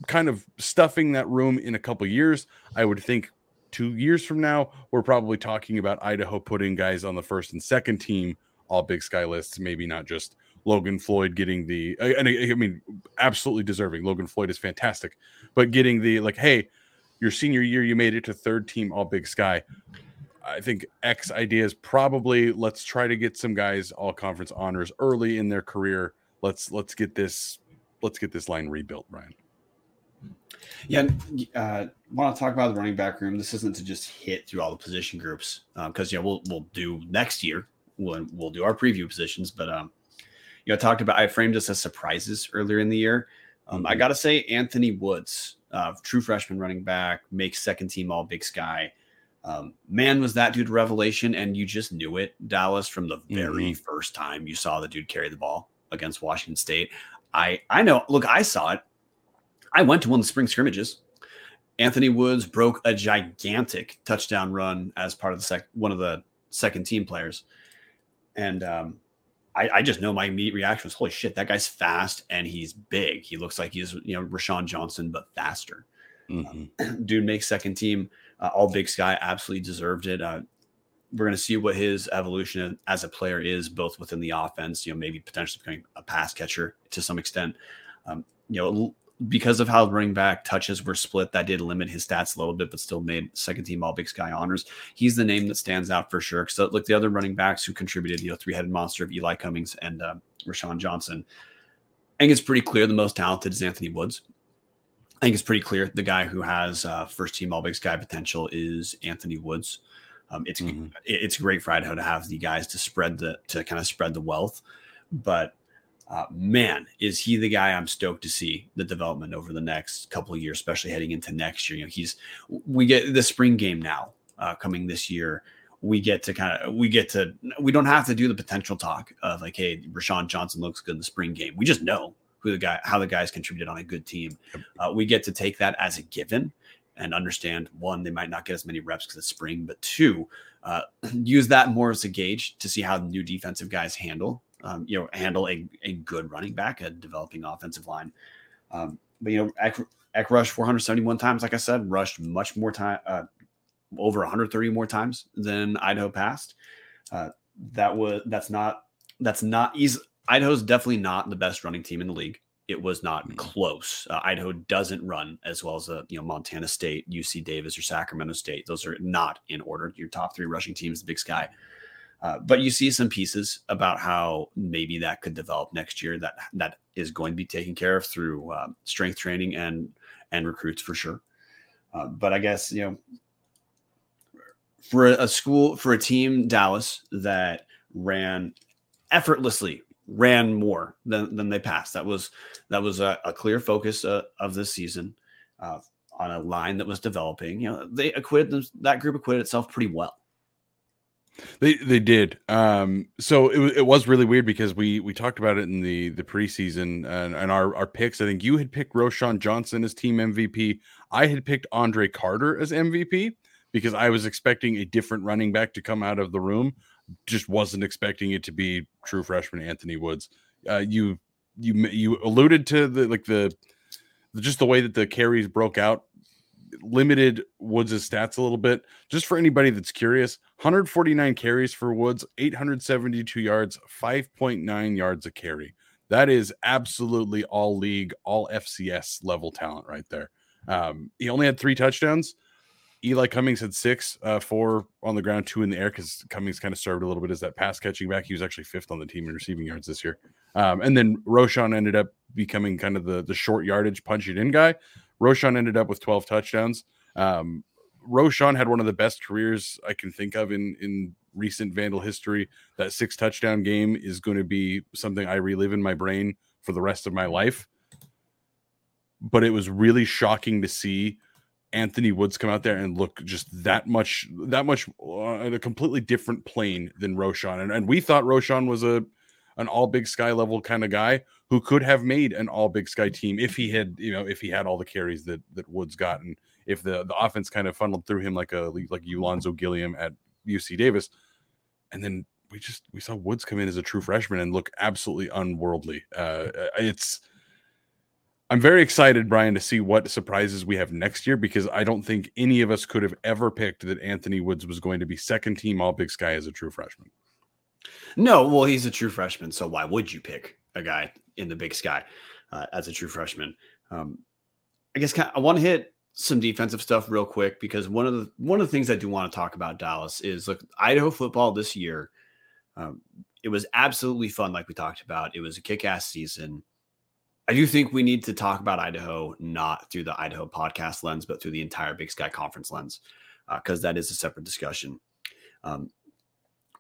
kind of stuffing that room in a couple years. I would think two years from now, we're probably talking about Idaho putting guys on the first and second team all Big Sky lists, maybe not just Logan Floyd getting the, and I, mean, absolutely deserving. Logan Floyd is fantastic, but getting the like, hey, your senior year, you made it to third team all Big Sky. I think Eck's idea is probably let's try to get some guys all conference honors early in their career. Let's let's get this let's get this line rebuilt, Ryan. Yeah, uh, want to talk about the running back room. This isn't to just hit through all the position groups because um, know we'll we'll do next year. We'll we'll do our preview positions, but um, you know, I talked about I framed this as surprises earlier in the year. Um, mm-hmm. I got to say, Anthony Woods, uh, true freshman running back, makes second team All Big Sky. Um, man, was that dude revelation, and you just knew it, Dallas, from the very mm-hmm. first time you saw the dude carry the ball against Washington State. I I know. Look, I saw it. I went to one of the spring scrimmages. Anthony Woods broke a gigantic touchdown run as part of the sec- one of the second team players, and um, I, I, just know my immediate reaction was, "Holy shit, that guy's fast and he's big. He looks like he's you know Roshaun Johnson but faster." Mm-hmm. <clears throat> dude makes second team. Uh, all Big Sky absolutely deserved it. Uh, we're going to see what his evolution as a player is, both within the offense. You know, maybe potentially becoming a pass catcher to some extent. Um, you know, because of how running back touches were split, that did limit his stats a little bit, but still made second team All Big Sky honors. He's the name that stands out for sure. So, look, the other running backs who contributed, you know, three headed monster of Eli Cummings and uh, Roshaun Johnson. I think it's pretty clear the most talented is Anthony Woods. I think it's pretty clear the guy who has uh, first team All Big Sky potential is Anthony Woods. Um, it's mm-hmm. it's great for Idaho to have the guys to spread the to kind of spread the wealth, but uh, man, is he the guy I'm stoked to see the development over the next couple of years, especially heading into next year. You know, he's we get the spring game now uh, coming this year. We get to kind of we get to we don't have to do the potential talk of like, hey, Roshaun Johnson looks good in the spring game. We just know who the guy how the guys contributed on a good team. Uh, we get to take that as a given and understand one, they might not get as many reps because it's spring, but two, uh, <clears throat> use that more as a gauge to see how the new defensive guys handle um, you know, handle a, a good running back, a developing offensive line. Um, but you know, Eck, Eck rushed 471 times, like I said, rushed much more time, uh, over 130 more times than Idaho passed. Uh, that was that's not that's not easy. Idaho's definitely not the best running team in the league. It was not mm-hmm. close. Uh, Idaho doesn't run as well as a uh, you know Montana State, UC Davis, or Sacramento State. Those are not in order. Your top three rushing teams, the Big Sky. Uh, but you see some pieces about how maybe that could develop next year. That that is going to be taken care of through uh, strength training and and recruits for sure. Uh, but I guess you know, for a, school for a team Dallas that ran effortlessly ran more than, than they passed. That was that was a, a clear focus uh, of this season uh, on a line that was developing. You know, they acquitted them, that group acquitted itself pretty well. They they did. Um, so it, it was really weird because we we talked about it in the the preseason and, and our our picks. I think you had picked Roshaun Johnson as team MVP. I had picked Andre Carter as MVP because I was expecting a different running back to come out of the room. Just wasn't expecting it to be true freshman Anthony Woods. Uh, you you you alluded to the like the just the way that the carries broke out limited Woods' stats a little bit. Just for anybody that's curious, 149 carries for Woods, 872 yards, 5.9 yards a carry. That is absolutely all league, all FCS level talent right there. Um, he only had three touchdowns. Eli Cummings had six, uh, four on the ground, two in the air because Cummings kind of served a little bit as that pass catching back. He was actually fifth on the team in receiving yards this year. Um, and then Roshaun ended up becoming kind of the the short yardage punch it in guy. Roshaun ended up with 12 touchdowns. Um, Roshaun had one of the best careers I can think of in in recent Vandal history. That six touchdown game is going to be something I relive in my brain for the rest of my life. But it was really shocking to see Anthony Woods come out there and look just that much that much uh, a completely different plane than Roshaun. And, and we thought Roshaun was a an all big sky level kind of guy who could have made an all big sky team if he had, you know, if he had all the carries that that Woods gotten, if the the offense kind of funneled through him like a like Ulonzo Gilliam at UC Davis. And then we just we saw Woods come in as a true freshman and look absolutely unworldly. Uh it's I'm very excited, Brian, to see what surprises we have next year because I don't think any of us could have ever picked that Anthony Woods was going to be second team all big sky as a true freshman. No, well, he's a true freshman, so why would you pick a guy in the Big Sky uh, as a true freshman? Um, I guess kind of, I want to hit some defensive stuff real quick because one of the one of the things I do want to talk about Dallas is look Idaho football this year. Um, it was absolutely fun, like we talked about. It was a kick-ass season. I do think we need to talk about Idaho not through the Idaho podcast lens, but through the entire Big Sky Conference lens, because uh, that is a separate discussion. Um,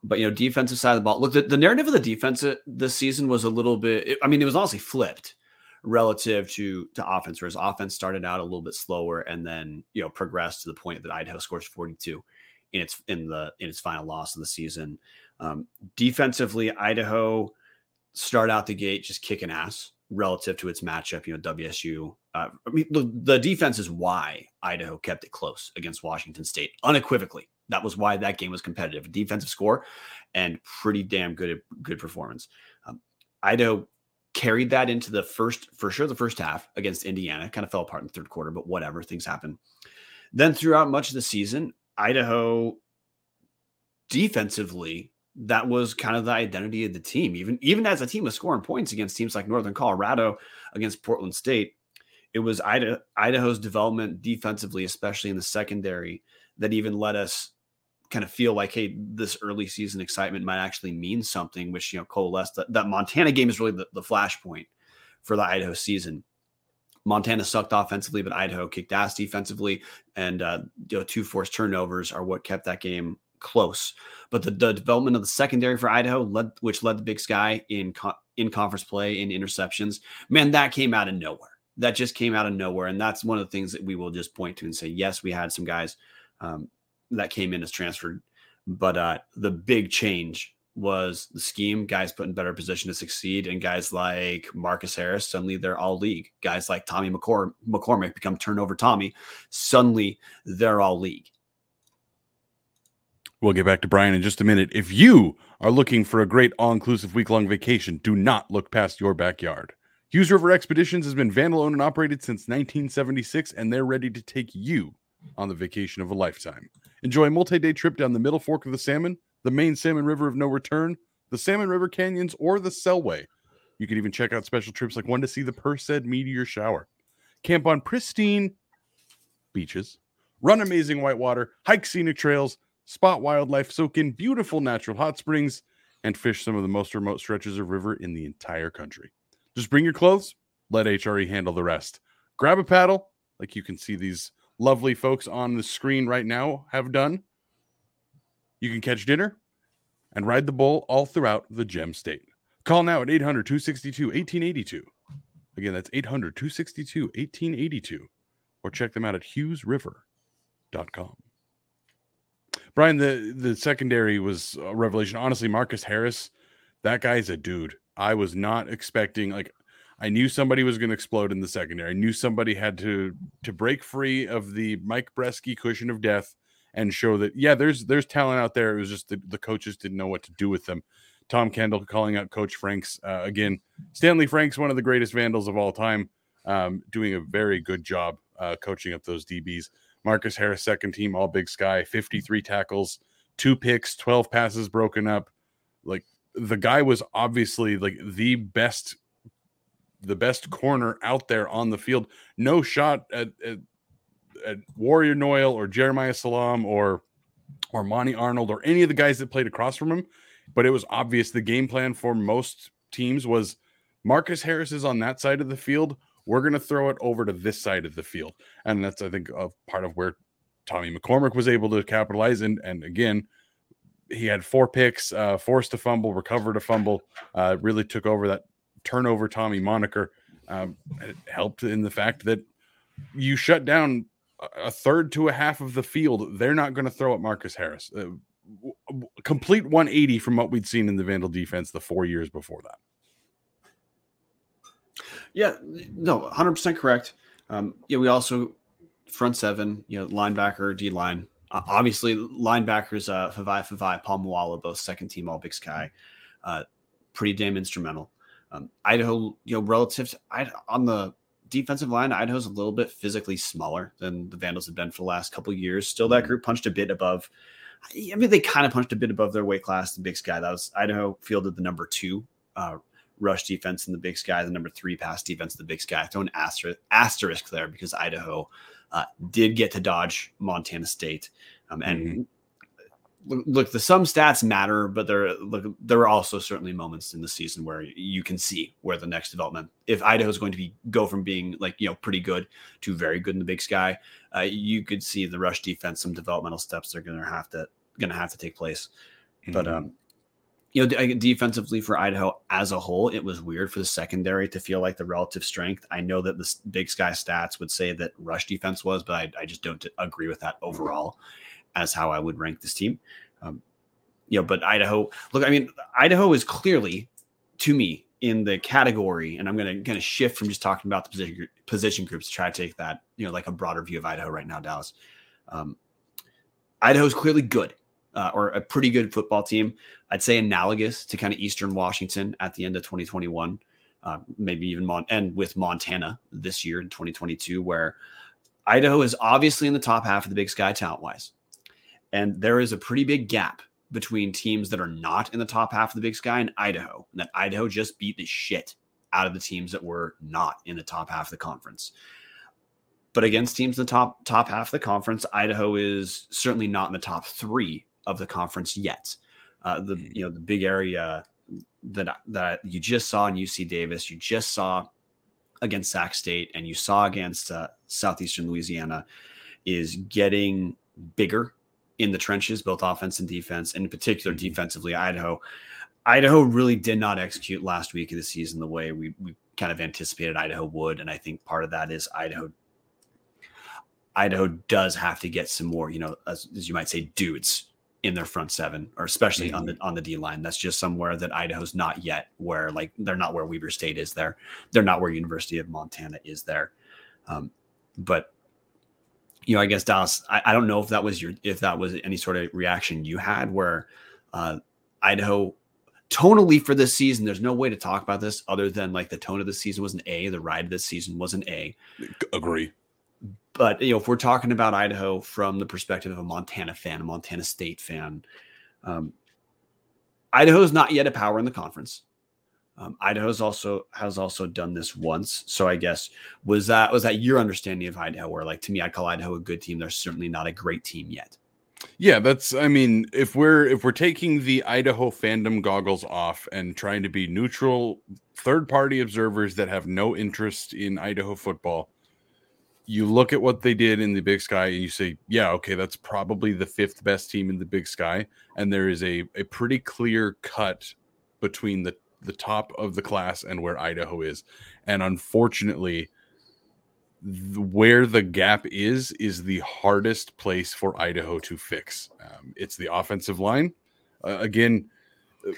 but you know, defensive side of the ball. Look, the, the narrative of the defense uh, this season was a little bit. I mean, it was honestly flipped relative to to offense, whereas offense started out a little bit slower and then you know progressed to the point that Idaho scores 42 in its in the in its final loss of the season. Um, defensively, Idaho start out the gate just kicking ass relative to its matchup. You know, WSU. Uh, I mean, the, the defense is why Idaho kept it close against Washington State unequivocally. That was why that game was competitive. Defensive score and pretty damn good good performance. Um, Idaho carried that into the first, for sure, the first half against Indiana. Kind of fell apart in the third quarter, but whatever, things happen. Then throughout much of the season, Idaho defensively, that was kind of the identity of the team. Even even as a team was scoring points against teams like Northern Colorado, against Portland State, it was Idaho, Idaho's development defensively, especially in the secondary, that even let us kind of feel like, hey, this early season excitement might actually mean something, which, you know, coalesced that, that Montana game is really the, the flashpoint for the Idaho season. Montana sucked offensively, but Idaho kicked ass defensively, and uh, you know, two forced turnovers are what kept that game close. But the, the development of the secondary for Idaho, led, which led the Big Sky in co- in conference play in interceptions, man, that came out of nowhere. That just came out of nowhere, and that's one of the things that we will just point to and say, yes, we had some guys um, that came in as transferred. But uh, the big change was the scheme, guys put in better position to succeed, and guys like Marcus Harris suddenly they're all league. Guys like Tommy McCor- McCormick become turnover Tommy. Suddenly they're all league. We'll get back to Brian in just a minute. If you are looking for a great all inclusive week long vacation, do not look past your backyard. Hughes River Expeditions has been Vandal owned and operated since 1976, and they're ready to take you on the vacation of a lifetime. Enjoy a multi day trip down the middle fork of the Salmon, the main Salmon River of no return, the Salmon River Canyons, or the Selway. You can even check out special trips like one to see the Perseid meteor shower. Camp on pristine beaches, run amazing whitewater, hike scenic trails, spot wildlife, soak in beautiful natural hot springs, and fish some of the most remote stretches of river in the entire country. Just bring your clothes, let HRE handle the rest. Grab a paddle, like you can see these lovely folks on the screen right now have done. You can catch dinner and ride the bull all throughout the gem state. Call now at 800 262 1882. Again, that's 800 262 1882. Or check them out at hughesriver.com. Brian, the, the secondary was a revelation. Honestly, Marcus Harris, that guy's a dude. I was not expecting, like, I knew somebody was going to explode in the secondary. I knew somebody had to to break free of the Mike Breske cushion of death and show that yeah, there's there's talent out there. It was just the, the coaches didn't know what to do with them. Tom Kendall calling out Coach Franks uh, again. Stanley Franks, one of the greatest Vandals of all time, um, doing a very good job uh, coaching up those DBs. Marcus Harris, second team All Big Sky, 53 tackles, two picks, 12 passes broken up. Like the guy was obviously like the best, the best corner out there on the field. No shot at, at, at Warrior Noyle or Jeremiah Salam or or Monty Arnold or any of the guys that played across from him. But it was obvious the game plan for most teams was Marcus Harris is on that side of the field. We're going to throw it over to this side of the field. And that's, I think, a part of where Tommy McCormick was able to capitalize. And, and again, he had four picks, uh, forced a fumble, recovered a fumble, uh, really took over that turnover Tommy moniker. Um, it helped in the fact that you shut down a third to a half of the field. They're not going to throw at Marcus Harris. Uh, complete 180 from what we'd seen in the Vandal defense the four years before that. Yeah, no, 100% correct. Um, yeah, we also front seven, you know, linebacker, D line. Uh, obviously, linebackers, uh, Fa'avae Fa'avae, Paul Moala, both second team All Big Sky, uh, pretty damn instrumental. Um, Idaho, you know, relative to, I, on the defensive line, Idaho's a little bit physically smaller than the Vandals have been for the last couple years. Still, that mm-hmm. group punched a bit above. I mean, they kind of punched a bit above their weight class. The Big Sky that was Idaho fielded the number two uh, rush defense in the Big Sky, the number three pass defense in the Big Sky. Throw an asterisk, asterisk there because Idaho uh, did get to dodge Montana State. Um, and mm-hmm. look, the some stats matter, but there look there are also certainly moments in the season where you can see where the next development. If Idaho is going to be go from being like you know pretty good to very good in the Big Sky, uh, you could see the rush defense some developmental steps are going to have to going to have to take place. Mm-hmm. But um, you know, defensively for Idaho as a whole, it was weird for the secondary to feel like the relative strength. I know that the Big Sky stats would say that rush defense was, but I, I just don't agree with that overall as how I would rank this team. Um, you know, but Idaho, look, I mean, Idaho is clearly to me in the category, and I'm going to kind of shift from just talking about the position position groups to try to take that, you know, like a broader view of Idaho right now, Dallas. Um, Idaho is clearly good uh, or a pretty good football team. I'd say analogous to kind of Eastern Washington at the end of 2021, uh, maybe even Mon- and with Montana this year in 2022, where Idaho is obviously in the top half of the Big Sky talent wise, and there is a pretty big gap between teams that are not in the top half of the Big Sky and Idaho, and that Idaho just beat the shit out of the teams that were not in the top half of the conference. But against teams in the top top half of the conference, Idaho is certainly not in the top three of the conference yet. Uh, the mm-hmm. you know the big area that that you just saw in UC Davis, you just saw against Sac State, and you saw against uh, Southeastern Louisiana, is getting bigger in the trenches, both offense and defense, and in particular mm-hmm. defensively. Idaho, Idaho really did not execute last week of the season the way we we kind of anticipated Idaho would, and I think part of that is Idaho. Idaho does have to get some more, you know, as, as you might say, dudes in their front seven, or especially mm-hmm. on the on the D line. That's just somewhere that Idaho's not yet. Where like they're not where Weber State is there. They're not where University of Montana is there. Um, but you know, I guess Dallas. I, I, don't know if that was your if that was any sort of reaction you had where uh, Idaho tonally for this season. There's no way to talk about this other than like the tone of the season was an A. The ride of this season was an A. Agree. But you know, if we're talking about Idaho from the perspective of a Montana fan, a Montana State fan, um, Idaho is not yet a power in the conference. Um, Idaho's also has also done this once, so I guess was that was that your understanding of Idaho? Where like to me, I'd call Idaho a good team. They're certainly not a great team yet. Yeah, that's. I mean, if we're if we're taking the Idaho fandom goggles off and trying to be neutral, third party observers that have no interest in Idaho football, you look at what they did in the Big Sky and you say, yeah, okay, that's probably the fifth best team in the Big Sky, and there is a a pretty clear cut between the the top of the class and where Idaho is, and unfortunately, where the gap is is the hardest place for Idaho to fix. Um, it's the offensive line. Uh, again, uh,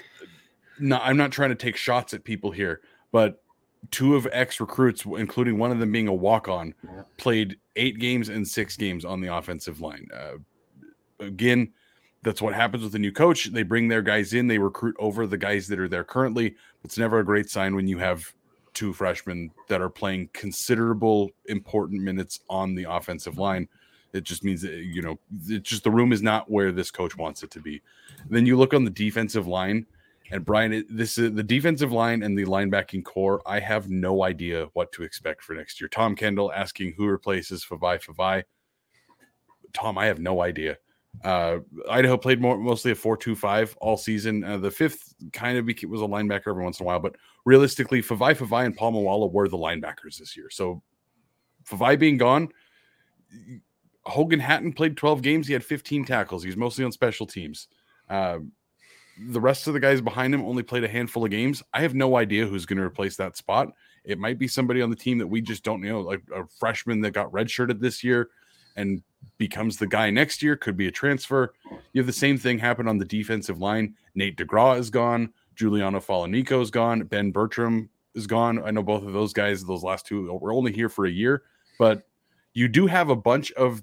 I'm not trying to take shots at people here, but two of Eck's recruits, including one of them being a walk on, played eight games and six games on the offensive line. Uh, again, that's what happens with a new coach. They bring their guys in, they recruit over the guys that are there currently. It's never a great sign when you have two freshmen that are playing considerable important minutes on the offensive line. It just means that, you know, it's just the room is not where this coach wants it to be. then you look on the defensive line, and Brian, this is the defensive line and the linebacking core. I have no idea what to expect for next year. Tom Kendall asking who replaces Fa'avae Fa'avae. Tom, I have no idea. Uh, Idaho played more mostly a four-two-five all season. Uh, the fifth kind of was a linebacker every once in a while, but realistically, Fa'avae Fa'avae and Paul Moala were the linebackers this year. So Fa'avae being gone, Hogan Hatten played 12 games. He had 15 tackles. He's mostly on special teams. Uh, the rest of the guys behind him only played a handful of games. I have no idea who's going to replace that spot. It might be somebody on the team that we just don't know, like a freshman that got redshirted this year and becomes the guy next year. Could be a transfer. You have the same thing happen on the defensive line. Nate DeGraw is gone. Juliano Falaniko is gone. Ben Bertram is gone. I know both of those guys, those last two, were only here for a year, but you do have a bunch of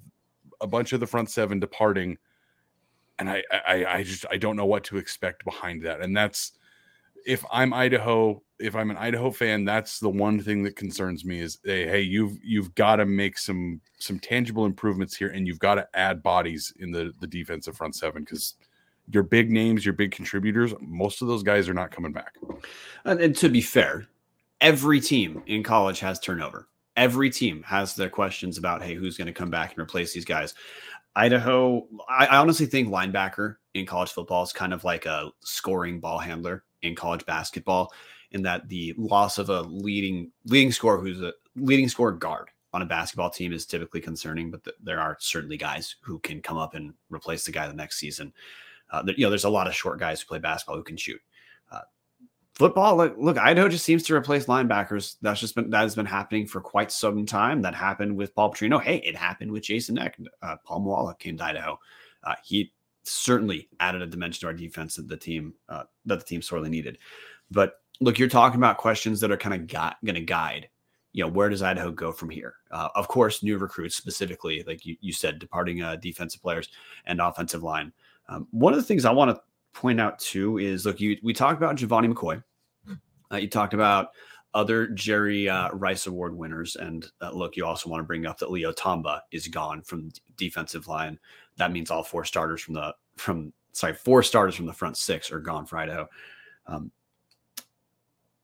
a bunch of the front seven departing, and I I, I just I don't know what to expect behind that. And that's if I'm Idaho, if I'm an Idaho fan, that's the one thing that concerns me is hey, hey, you've you've got to make some some tangible improvements here, and you've got to add bodies in the the defensive front seven because your big names, your big contributors, most of those guys are not coming back. And, and to be fair, every team in college has turnover. Every team has their questions about hey, who's going to come back and replace these guys. Idaho, I, I honestly think linebacker in college football is kind of like a scoring ball handler in college basketball in that the loss of a leading leading scorer who's a leading scorer guard on a basketball team is typically concerning, but th- there are certainly guys who can come up and replace the guy the next season. Uh, you know, there's a lot of short guys who play basketball who can shoot. Football, look, look, Idaho just seems to replace linebackers. That's just been that has been happening for quite some time. That happened with Paul Petrino. Hey, it happened with Jason Eck. Uh, Paul Moala came to Idaho. Uh, he certainly added a dimension to our defense that the team uh, that the team sorely needed. But look, you're talking about questions that are kind of got, going to guide. You know, where does Idaho go from here? Uh, of course, new recruits specifically, like you, you said, departing uh, defensive players and offensive line. Um, one of the things I want to point out too is look, you we talked about Gevani McCoy. Uh, you talked about other Jerry uh, Rice Award winners, and uh, look, you also want to bring up that Leo Tamba is gone from defensive line. That means all four starters from the from sorry four starters from the front six are gone for Idaho. Um,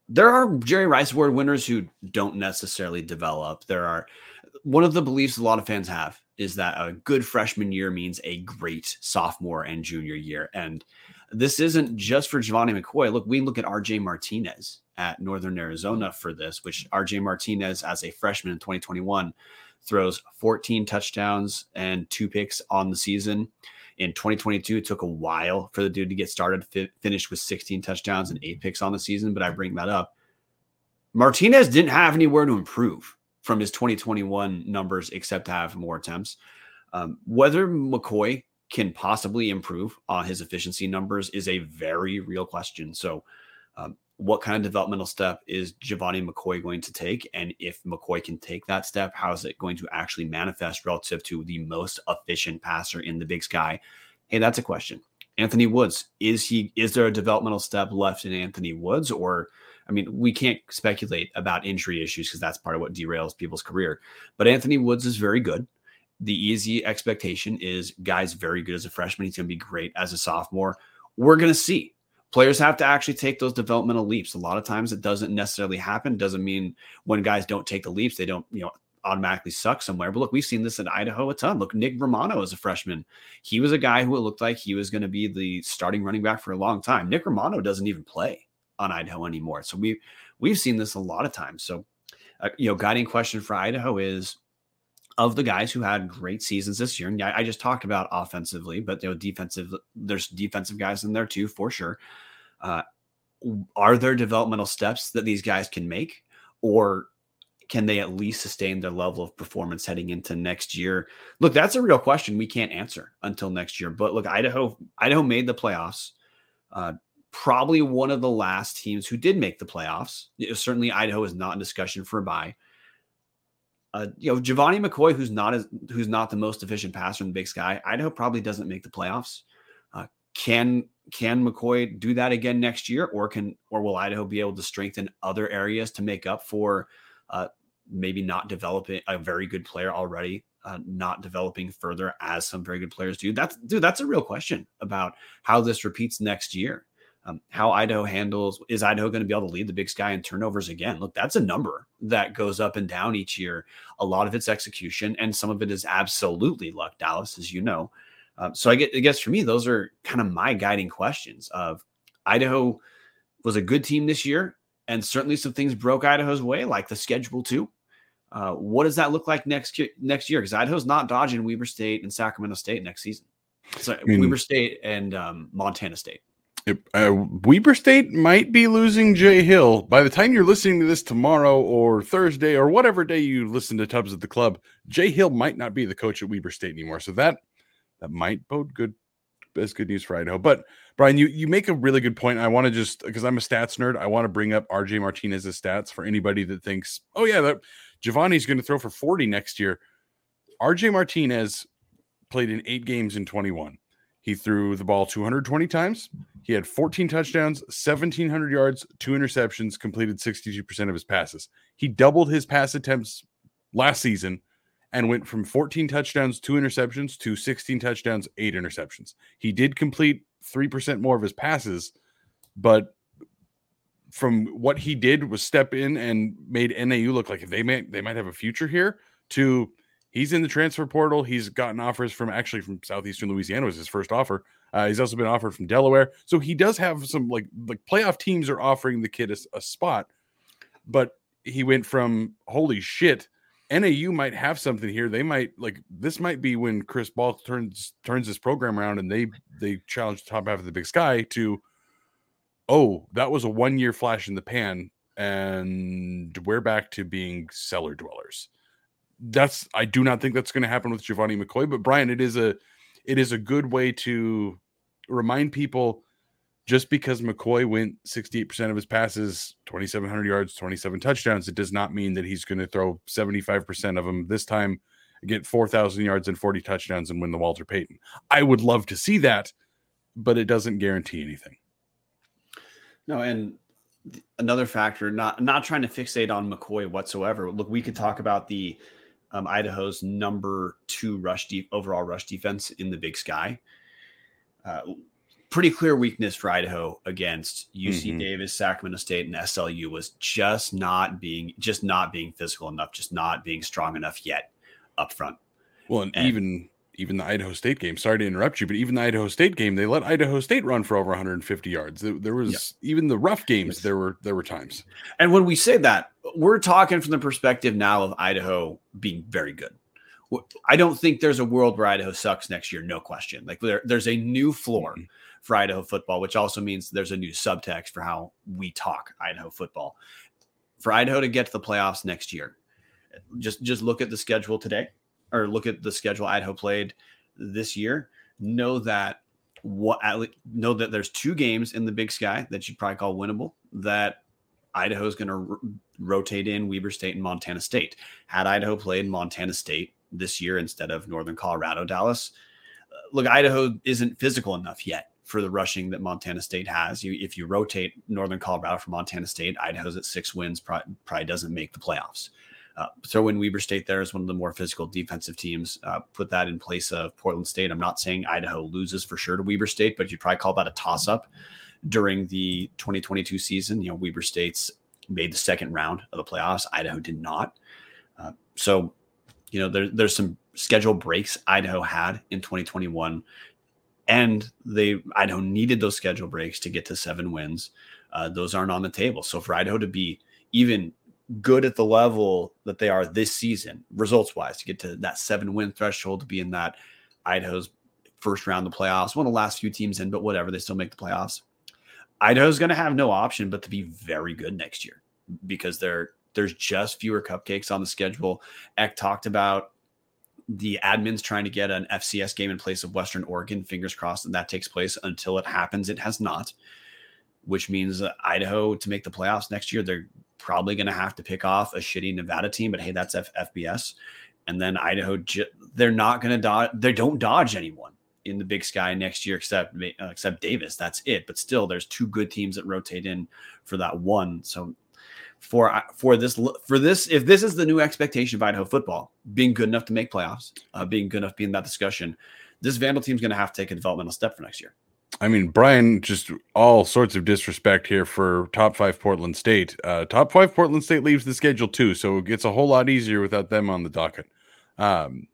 there are Jerry Rice Award winners who don't necessarily develop. There are one of the beliefs a lot of fans have is that a good freshman year means a great sophomore and junior year. And this isn't just for Gevani McCoy. Look, we look at RJ Martinez at Northern Arizona for this, which RJ Martinez, as a freshman in 2021, throws 14 touchdowns and two picks on the season. In 2022, it took a while for the dude to get started, finished with 16 touchdowns and eight picks on the season. But I bring that up. Martinez didn't have anywhere to improve from his 2021 numbers except to have more attempts. Um, whether McCoy can possibly improve on his efficiency numbers is a very real question. So, um, what kind of developmental step is Gevani McCoy going to take? And if McCoy can take that step, how is it going to actually manifest relative to the most efficient passer in the big sky? Hey, that's a question. Anthony Woods, is he is there a developmental step left in Anthony Woods? Or I mean, we can't speculate about injury issues because that's part of what derails people's career. But Anthony Woods is very good. The easy expectation is guys very good as a freshman. He's going to be great as a sophomore. We're going to see players have to actually take those developmental leaps. A lot of times it doesn't necessarily happen. Doesn't mean when guys don't take the leaps, they don't, you know, automatically suck somewhere. But look, we've seen this in Idaho a ton. Look, Nick Romano as a freshman. He was a guy who it looked like he was going to be the starting running back for a long time. Nick Romano doesn't even play on Idaho anymore. So we we've seen this a lot of times. So uh, you know, guiding question for Idaho is of the guys who had great seasons this year, and I just talked about offensively, but you know, defensive, there's defensive guys in there too, for sure. Uh, are there developmental steps that these guys can make, or can they at least sustain their level of performance heading into next year? Look, that's a real question we can't answer until next year. But look, Idaho, Idaho made the playoffs. Uh, probably one of the last teams who did make the playoffs. certainly, Idaho is not in discussion for a bye Uh, you know, Gevani McCoy, who's not as who's not the most efficient passer in the Big Sky, Idaho probably doesn't make the playoffs. Uh, can can McCoy do that again next year, or can or will Idaho be able to strengthen other areas to make up for uh, maybe not developing a very good player already, uh, not developing further as some very good players do? That's dude, that's a real question about how this repeats next year. Um, how Idaho handles is Idaho going to be able to lead the Big Sky in turnovers again? Look, that's a number that goes up and down each year. A lot of it's execution, and some of it is absolutely luck. Dallas, as you know. Um, so I, get, I guess for me, those are kind of my guiding questions. Of Idaho was a good team this year, and certainly some things broke Idaho's way, like the schedule too. Uh, what does that look like next year? Next year, because Idaho's not dodging Weber State and Sacramento State next season. So I mean, Weber State and um, Montana State uh, Weber State might be losing Jay Hill. By the time you're listening to this tomorrow or Thursday or whatever day you listen to Tubbs at the club, Jay Hill might not be the coach at Weber State anymore. So that that might bode good as good news for Idaho. But Brian, you you make a really good point. I want to just because I'm a stats nerd, I want to bring up RJ Martinez's stats for anybody that thinks, oh yeah, that Gevani's going to throw for 40 next year. RJ Martinez played in eight games in 21. He threw the ball 220 times. He had 14 touchdowns, 1,700 yards, two interceptions, completed 62% of his passes. He doubled his pass attempts last season and went from 14 touchdowns, two interceptions to 16 touchdowns, eight interceptions. He did complete 3% more of his passes, but from what he did was step in and made NAU look like they might they might have a future here to he's in the transfer portal. He's gotten offers from actually from southeastern Louisiana was his first offer. Uh, he's also been offered from Delaware, so he does have some like like playoff teams are offering the kid a, a spot. But he went from holy shit, NAU might have something here. They might like this might be when Chris Ball turns turns this program around and they they challenge the top half of the Big Sky to, oh, that was a one year flash in the pan, and we're back to being cellar dwellers that's I do not think that's going to happen with Gevani McCoy. But Brian, it is a it is a good way to remind people just because McCoy went 68% of his passes, 2,700 yards, 27 touchdowns, it does not mean that he's going to throw 75% of them this time, get 4,000 yards and 40 touchdowns and win the Walter Payton. I would love to see that, but it doesn't guarantee anything. No, and another factor, not not trying to fixate on McCoy whatsoever. Look, we could talk about the um, Idaho's number two rush deep overall rush defense in the Big Sky. Uh, pretty clear weakness for Idaho against UC mm-hmm. Davis, Sacramento State, and SLU was just not being just not being physical enough, just not being strong enough yet up front. Well, and, and even even the Idaho State game. Sorry to interrupt you, but even the Idaho State game, they let Idaho State run for over 150 yards. There, was yeah. even the rough games. There were there were times. And when we say that, we're talking from the perspective now of Idaho being very good. I don't think there's a world where Idaho sucks next year, no question. Like there, there's a new floor mm-hmm. for Idaho football, which also means there's a new subtext for how we talk Idaho football. For Idaho to get to the playoffs next year, just just look at the schedule today or look at the schedule Idaho played this year, know that what know that there's two games in the Big Sky that you'd probably call winnable. That Idaho is going to rotate in Weber State and Montana State. Had Idaho played Montana State this year instead of Northern Colorado, Dallas, uh, look, Idaho isn't physical enough yet for the rushing that Montana State has. You, if you rotate Northern Colorado for Montana State, Idaho's at six wins, probably, probably doesn't make the playoffs. Uh, throw in Weber State there as one of the more physical defensive teams. Uh, put that in place of Portland State. I'm not saying Idaho loses for sure to Weber State, but you'd probably call that a toss up during the 2022 season. You know, Weber State's made the second round of the playoffs. Idaho did not. Uh, so, you know, there, there's some schedule breaks Idaho had in 2021, and they Idaho needed those schedule breaks to get to seven wins. Uh, those aren't on the table. So for Idaho to be even good at the level that they are this season, results wise, to get to that seven win threshold, to be in that Idaho's first round of the playoffs, one of the last few teams in, but whatever, they still make the playoffs. Idaho's going to have no option but to be very good next year because there there's just fewer cupcakes on the schedule. Eck talked about the admins trying to get an FCS game in place of Western Oregon. Fingers crossed that that takes place. Until it happens, it has not, which means Idaho to make the playoffs next year, they're probably going to have to pick off a shitty Nevada team, but hey, that's F- FBS. And then Idaho, they're not going to dodge. They don't dodge anyone in the Big Sky next year, except except Davis. That's it. But still, there's two good teams that rotate in for that one. So for uh, for this for this, if this is the new expectation of Idaho football, being good enough to make playoffs, uh, being good enough to be in that discussion, this Vandal team is going to have to take a developmental step for next year. I mean, Brian, just all sorts of disrespect here for top five Portland State. Uh, top five Portland State leaves the schedule too, so it gets a whole lot easier without them on the docket. Um,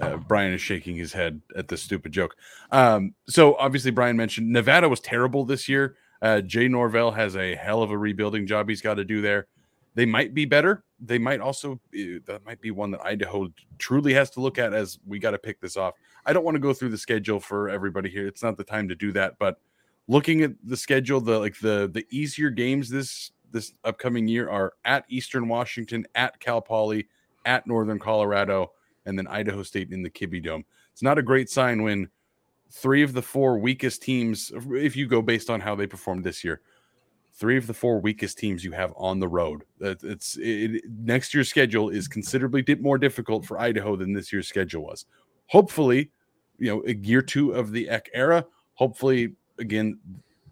uh, Brian is shaking his head at this stupid joke. Um, so obviously, Brian mentioned Nevada was terrible this year. Uh, Jay Norvell has a hell of a rebuilding job he's got to do there. They might be better. They might also that might be one that Idaho truly has to look at as we got to pick this off. I don't want to go through the schedule for everybody here. It's not the time to do that. But looking at the schedule, the like the the easier games this this upcoming year are at Eastern Washington, at Cal Poly, at Northern Colorado, and then Idaho State in the Kibbie Dome. It's not a great sign when three of the four weakest teams, if you go based on how they performed this year, three of the four weakest teams you have on the road. It's it, next year's schedule is considerably more difficult for Idaho than this year's schedule was hopefully, you know, a year two of the Eck era, hopefully, again,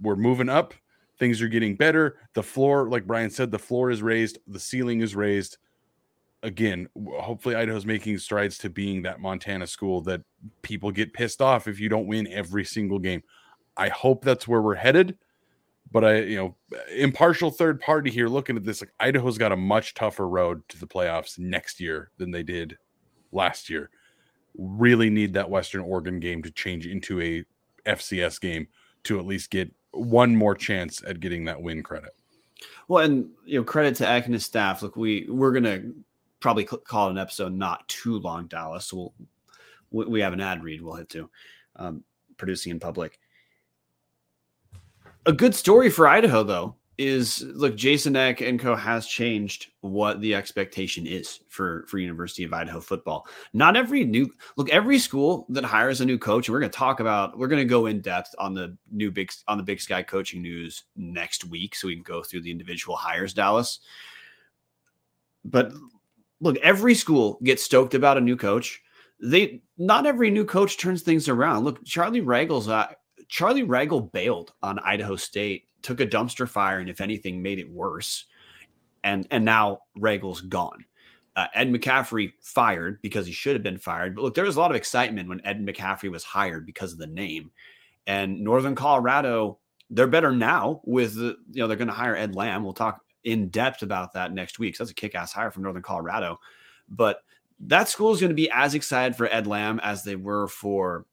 we're moving up. Things are getting better. The floor, like Brian said, the floor is raised, the ceiling is raised. Again, hopefully, Idaho's making strides to being that Montana school that people get pissed off if you don't win every single game. I hope that's where we're headed. But I, you know, impartial third party here looking at this, like Idaho's got a much tougher road to the playoffs next year than they did last year really need that Western Oregon game to change into a FCS game to at least get one more chance at getting that win credit. Well, and you know, credit to Eck staff. Look, we we're gonna probably call an episode not too long, Dallas. So we'll we have an ad read we'll hit to um, producing in public. A good story for Idaho, though, is look, Jason Eck and Co has changed what the expectation is for for University of Idaho football. Not every new look, every school that hires a new coach, and we're going to talk about, we're going to go in depth on the new big on the Big Sky coaching news next week, so we can go through the individual hires, Dallas. But look, every school gets stoked about a new coach. They not every new coach turns things around. Look, Charlie Ragle's uh, Charlie Ragle bailed on Idaho State took a dumpster fire and if anything made it worse. And and now Ragle's gone. Uh, ed mccaffrey fired because he should have been fired. But look there was a lot of excitement when ed mccaffrey was hired because of the name. And northern colorado they're better now with the, you know they're going to hire ed lamb. We'll talk in depth about that next week so that's a kick-ass hire from northern colorado but that school is going to be as excited for ed lamb as they were for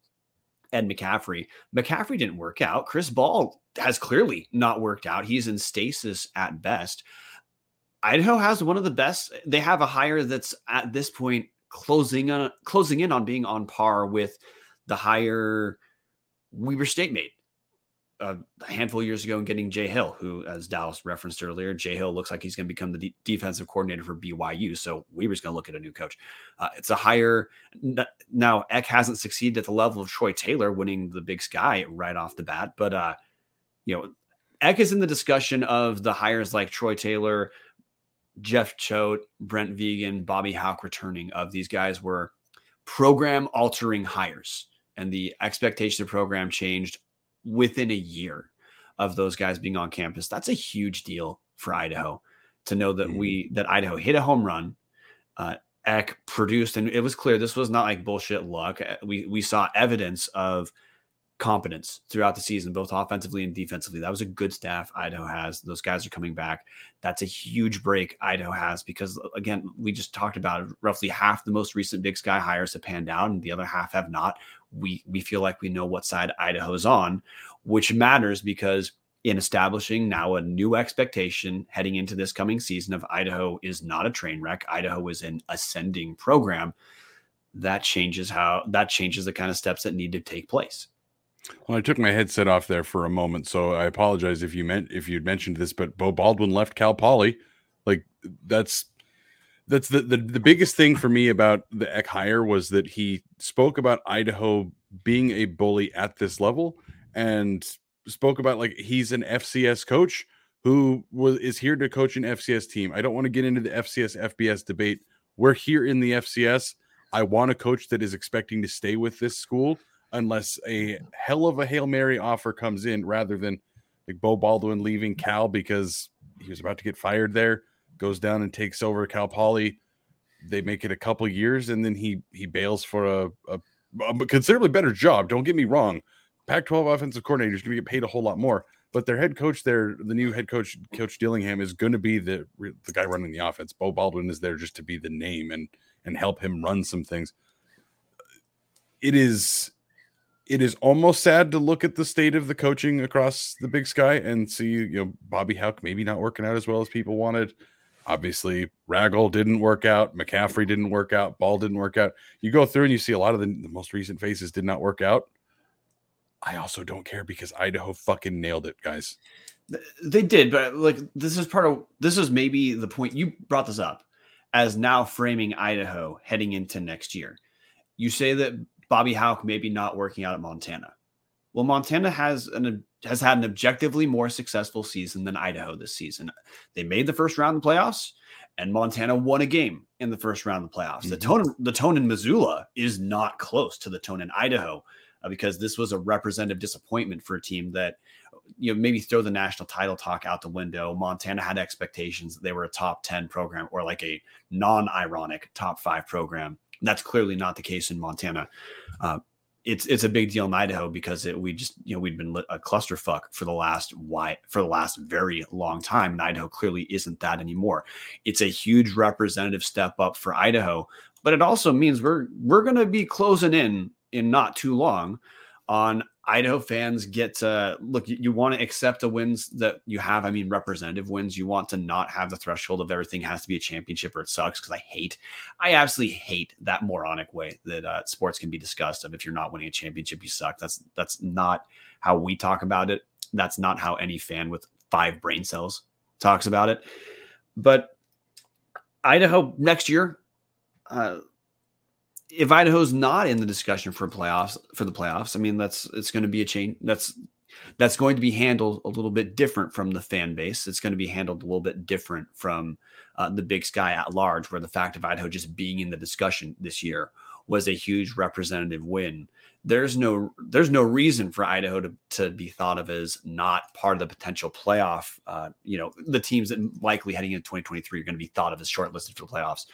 Ed McCaffrey. McCaffrey didn't work out. Chris Ball has clearly not worked out. He's in stasis at best. Idaho has one of the best. They have a hire that's at this point closing on closing in on being on par with the hire Weber State made a handful of years ago and getting Jay Hill, who, as Dallas referenced earlier, Jay Hill looks like he's going to become the de- defensive coordinator for BYU. So Weber's going to look at a new coach. Uh, it's a higher. Now, Eck hasn't succeeded at the level of Troy Taylor winning the Big Sky right off the bat, but uh, you know, Eck is in the discussion of the hires like Troy Taylor, Jeff Choate, Brent Vigen, Bobby Hauck returning. Of these guys were program altering hires, and the expectation of program changed within a year of those guys being on campus. That's a huge deal for Idaho to know that mm-hmm. we that Idaho hit a home run. Uh, Eck produced, and it was clear this was not like bullshit luck. Uh, we we saw evidence of competence throughout the season, both offensively and defensively. That was a good staff Idaho has. Those guys are coming back. That's a huge break Idaho has because, again, we just talked about it. Roughly half the most recent Big Sky hires have panned out, and the other half have not we we feel like we know what side Idaho's on, which matters because in establishing now a new expectation heading into this coming season of Idaho is not a train wreck. Idaho is an ascending program. That changes how that changes the kind of steps that need to take place. Well, I took my headset off there for a moment, so I apologize if you meant if you'd mentioned this, but Beau Baldwin left Cal Poly. Like that's that's the, the the biggest thing for me about the Eck hire was that he spoke about Idaho being a bully at this level and spoke about like he's an FCS coach who was is here to coach an FCS team. I don't want to get into the FCS FBS debate. We're here in the FCS. I want a coach that is expecting to stay with this school unless a hell of a Hail Mary offer comes in rather than like Beau Baldwin leaving mm-hmm. Cal because he was about to get fired there, goes down and takes over Cal Poly. They make it a couple years and then he he bails for a, a, um, a considerably better job. Don't get me wrong. Pac 12 offensive coordinator is going to get paid a whole lot more, but their head coach there, the new head coach, Coach Dillingham, is going to be the the guy running the offense. Beau Baldwin is there just to be the name and and help him run some things. It is it is almost sad to look at the state of the coaching across the big sky and see you know Bobby Hauck maybe not working out as well as people wanted. Obviously, Ragle didn't work out. McCaffrey didn't work out. Ball didn't work out. You go through and you see a lot of the, the most recent faces did not work out. I also don't care because Idaho fucking nailed it, guys. They did, but like this is part of this is maybe the point you brought this up as now framing Idaho heading into next year. You say that Bobby Hauck maybe not working out at Montana. Well, Montana has an has had an objectively more successful season than Idaho this season. They made the first round of the playoffs, and Montana won a game in the first round of the playoffs. Mm-hmm. The tone the tone in Missoula is not close to the tone in Idaho uh, because this was a representative disappointment for a team that you know maybe throw the national title talk out the window. Montana had expectations that they were a top 10 program or like a non-ironic top 5 program. That's clearly not the case in Montana. Uh, it's it's a big deal in Idaho because it, we just you know we'd been a clusterfuck for the last why for the last very long time, and Idaho clearly isn't that anymore. It's a huge representative step up for Idaho, but it also means we're we're going to be closing in in not too long on Idaho fans get to look, you, you want to accept the wins that you have. I mean, representative wins. You want to not have the threshold of everything has to be a championship or it sucks because I hate, I absolutely hate that moronic way that uh, sports can be discussed of if you're not winning a championship, you suck. That's, that's not how we talk about it. That's not how any fan with five brain cells talks about it. But Idaho next year, uh, if Idaho's not in the discussion for playoffs for the playoffs, I mean that's it's going to be a change. That's that's going to be handled a little bit different from the fan base. It's going to be handled a little bit different from uh, the Big Sky at large, where the fact of Idaho just being in the discussion this year was a huge representative win. There's no there's no reason for Idaho to, to be thought of as not part of the potential playoff. Uh, you know, the teams that likely heading into 2023 are going to be thought of as shortlisted for the playoffs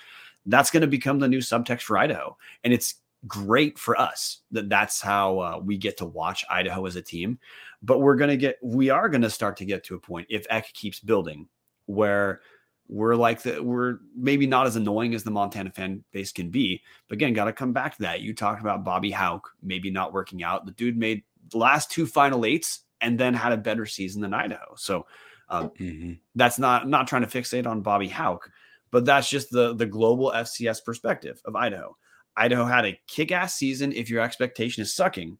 that's going to become the new subtext for Idaho. And it's great for us that that's how uh, we get to watch Idaho as a team. But we're going to get, we are going to start to get to a point if Eck keeps building where we're like that, we're maybe not as annoying as the Montana fan base can be. But again, got to come back to that. You talked about Bobby Hauck maybe not working out. The dude made the last two final eights and then had a better season than Idaho. So, um, mm-hmm. that's not not trying to fixate on Bobby Hauck, but that's just the the global FCS perspective of Idaho. Idaho had a kick-ass season if your expectation is sucking,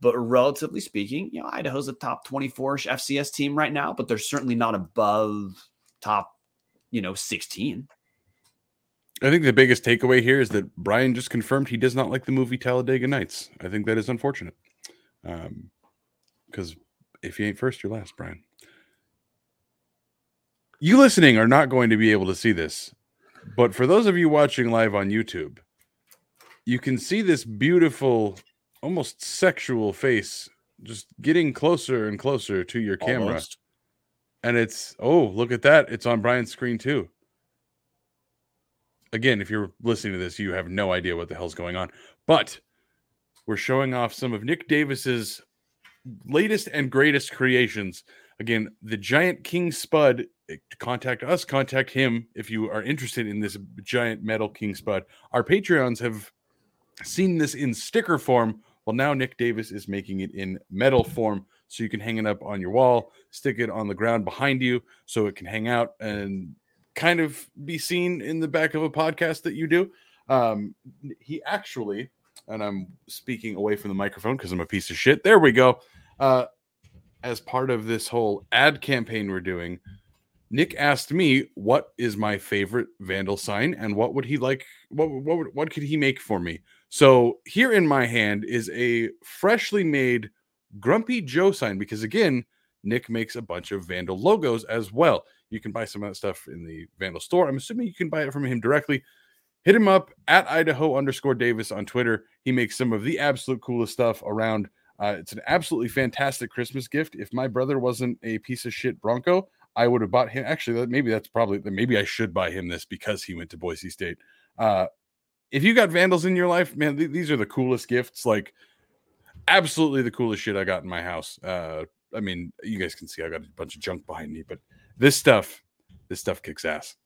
but relatively speaking, you know, Idaho's a top 24ish FCS team right now, but they're certainly not above top, you know, 16. I think the biggest takeaway here is that Brian just confirmed he does not like the movie Talladega Nights. I think that is unfortunate. Um, because if you ain't first, you're last, Brian you listening are not going to be able to see this, but for those of you watching live on YouTube, you can see this beautiful, almost sexual face just getting closer and closer to your camera. Almost. And it's, oh, look at that. It's on Brian's screen too. Again, if you're listening to this, you have no idea what the hell's going on. But we're showing off some of Nick Davis's latest and greatest creations. Again, the giant king spud Eh, contact us, contact him if you are interested in this giant metal king spud. Our Patreons have seen this in sticker form. Well, now Nick Davis is making it in metal form so you can hang it up on your wall, stick it on the ground behind you so it can hang out and kind of be seen in the back of a podcast that you do. Um, he actually, and I'm speaking away from the microphone because I'm a piece of shit. There we go. Uh, as part of this whole ad campaign we're doing, Nick asked me what is my favorite Vandal sign and what would he like what what what could he make for me. So here in my hand is a freshly made Grumpy Joe sign because again, Nick makes a bunch of Vandal logos as well. You can buy some of that stuff in the Vandal store. I'm assuming you can buy it from him directly. Hit him up at Idaho underscore Davis on Twitter. He makes some of the absolute coolest stuff around. Uh, it's an absolutely fantastic Christmas gift. If my brother wasn't a piece of shit Bronco, I would have bought him. Actually, maybe that's probably maybe I should buy him this because he went to Boise State. Uh, if you got vandals in your life, man, th- these are the coolest gifts. Like, absolutely the coolest shit I got in my house. Uh, I mean, you guys can see I got a bunch of junk behind me, but this stuff, this stuff kicks ass.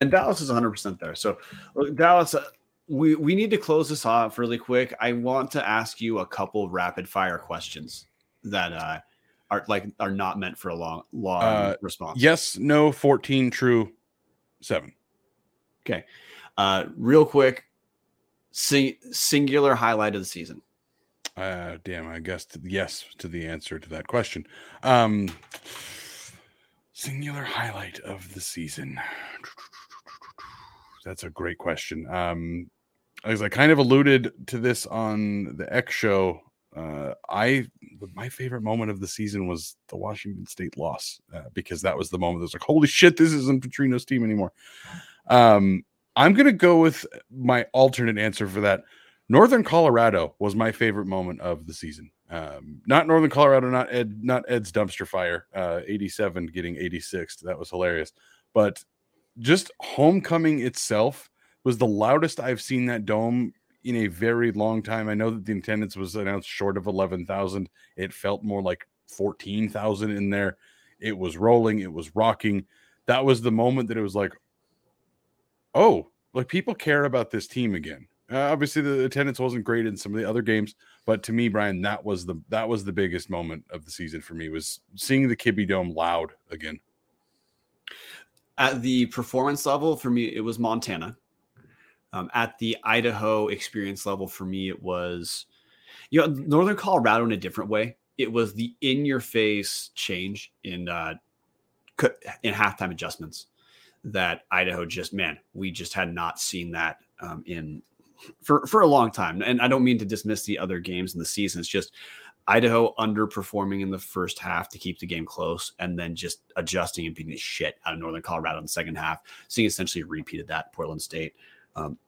And Dallas is 100% there. So, look, Dallas, uh, we, we need to close this off really quick. I want to ask you a couple rapid fire questions that uh, are like are not meant for a long long uh, response. Yes, no, 14, true, seven. Okay. Uh, real quick, sing, singular highlight of the season. Uh, damn, I guess yes to the answer to that question. Um, singular highlight of the season. That's a great question. Um, as I kind of alluded to this on the X show, uh, I my favorite moment of the season was the Washington State loss uh, because that was the moment that was like, holy shit, this isn't Petrino's team anymore. Um, I'm gonna go with my alternate answer for that. Northern Colorado was my favorite moment of the season. Um, not Northern Colorado, not Ed, not Ed's dumpster fire. Uh, 87 getting 86. That was hilarious. But just homecoming itself was the loudest I've seen that dome in a very long time. I know that the attendance was announced short of 11,000. It felt more like 14,000 in there. It was rolling, it was rocking. That was the moment that it was like, oh, like people care about this team again. Uh, obviously, the attendance wasn't great in some of the other games, but to me, Brian, that was the that was the biggest moment of the season for me was seeing the Kibbie Dome loud again. At the performance level, for me, it was Montana. Um, at the Idaho experience level, for me, it was you know Northern Colorado in a different way. It was the in your face change in uh, in halftime adjustments that Idaho just man, we just had not seen that um, in for for a long time. And I don't mean to dismiss the other games in the season. It's just Idaho underperforming in the first half to keep the game close, and then just adjusting and beating the shit out of Northern Colorado in the second half. Seeing essentially repeated that Portland State. Um,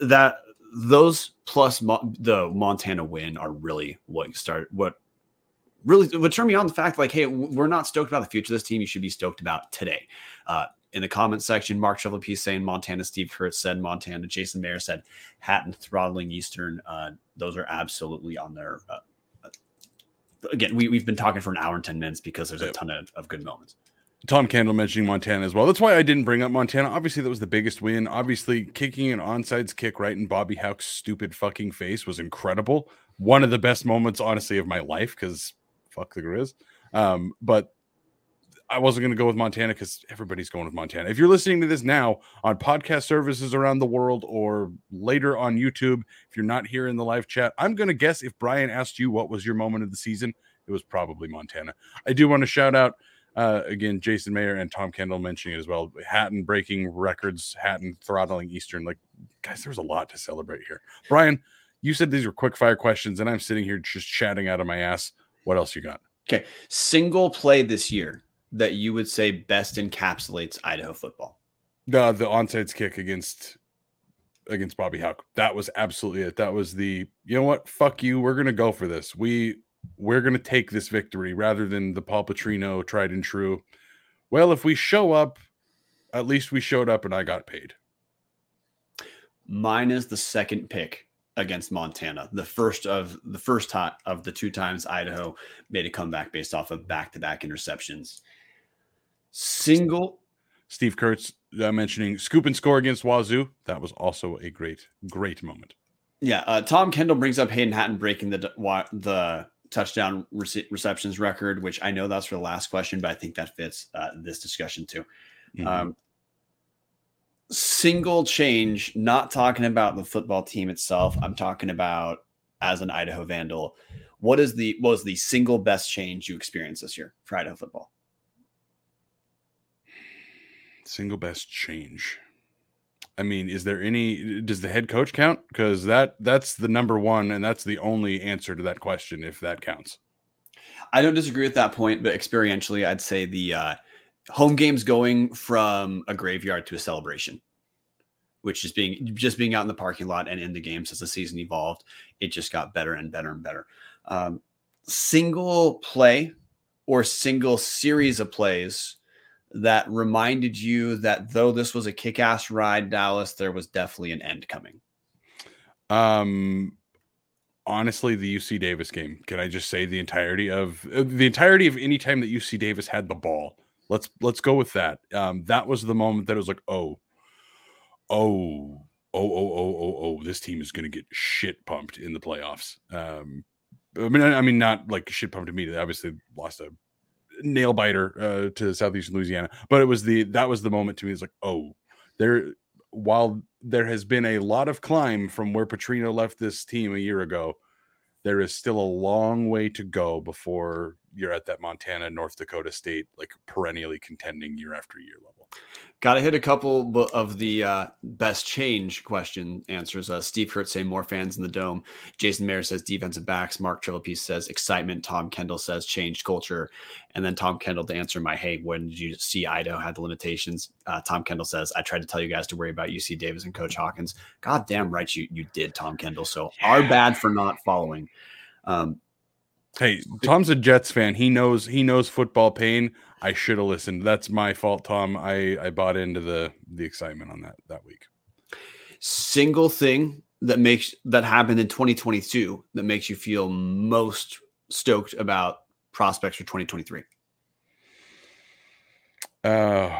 that those plus Mo- the Montana win are really what start what really what turned me on the fact like hey we're not stoked about the future of this team you should be stoked about today uh, in the comment section, Mark Shovelpiece saying Montana, Steve Kurtz said Montana, Jason Mayer said Hatten throttling Eastern. Uh, those are absolutely on there. Uh, uh, again, we, we've been talking for an hour and 10 minutes because there's a ton of, of good moments. Tom Kendall mentioning Montana as well. That's why I didn't bring up Montana. Obviously, that was the biggest win. Obviously, kicking an onsides kick right in Bobby Hauck's stupid fucking face was incredible. One of the best moments, honestly, of my life because fuck the Grizz. Um, but I wasn't going to go with Montana because everybody's going with Montana. If you're listening to this now on podcast services around the world or later on YouTube, if you're not here in the live chat, I'm going to guess if Brian asked you what was your moment of the season, it was probably Montana. I do want to shout out uh, again Jason Mayer and Tom Kendall mentioning it as well. Hatten breaking records, Hatten throttling Eastern. Like, guys, there's a lot to celebrate here. Brian, you said these were quick fire questions, and I'm sitting here just chatting out of my ass. What else you got? Okay, single play this year that you would say best encapsulates Idaho football? The the onside kick against against Bobby Hauck. That was absolutely it. That was the you know what? Fuck you. We're gonna go for this. We we're gonna take this victory rather than the Paul Petrino tried and true. Well, if we show up, at least we showed up and I got paid. Mine is the second pick against Montana. The first of the first time of the two times Idaho made a comeback based off of back-to-back interceptions. Single. Steve Kurtz uh, mentioning scoop and score against Wazoo. That was also a great, great moment. Yeah. Uh, Tom Kendall brings up Hayden Hatten breaking the the touchdown receptions record, which I know that's for the last question, but I think that fits uh, this discussion too. Mm-hmm. Um, single change, not talking about the football team itself. I'm talking about as an Idaho Vandal. What is the what was the single best change you experienced this year for Idaho football? Single best change. I mean, is there any does the head coach count? Because that that's the number one, and that's the only answer to that question if that counts. I don't disagree with that point, but experientially, I'd say the uh, home games going from a graveyard to a celebration, which is being just being out in the parking lot and in the games as the season evolved, it just got better and better and better. Um, single play or single series of plays that reminded you that though this was a kick-ass ride, Dallas, there was definitely an end coming? Um, honestly, the UC Davis game. Can I just say the entirety of uh, the entirety of any time that UC Davis had the ball? Let's let's go with that. Um, that was the moment that it was like, oh, oh, oh, oh, oh, oh, oh, this team is going to get shit pumped in the playoffs. Um, I mean, I mean, not like shit pumped to me. They Obviously, lost a nail biter uh, to southeastern Louisiana. But it was the that was the moment to me. It's like, oh, there. While there has been a lot of climb from where Petrino left this team a year ago, there is still a long way to go before you're at that Montana, North Dakota State, like perennially contending year after year level. Got to hit a couple of the uh, best change question answers. Uh, Steve Kurtz say more fans in the dome. Jason Mayer says defensive backs. Mark Trillapiece says excitement. Tom Kendall says changed culture. And then Tom Kendall to answer my, hey, when did you see Idaho had the limitations? Uh, Tom Kendall says, I tried to tell you guys to worry about UC Davis and Coach Hawkins. God damn right you, you did, Tom Kendall. So yeah. our bad for not following. Um, Hey, Tom's a Jets fan. He knows he knows football pain. I should have listened. That's my fault, Tom. I I bought into the the excitement on that that week. Single thing that makes that happened in 2022 that makes you feel most stoked about prospects for 2023. Uh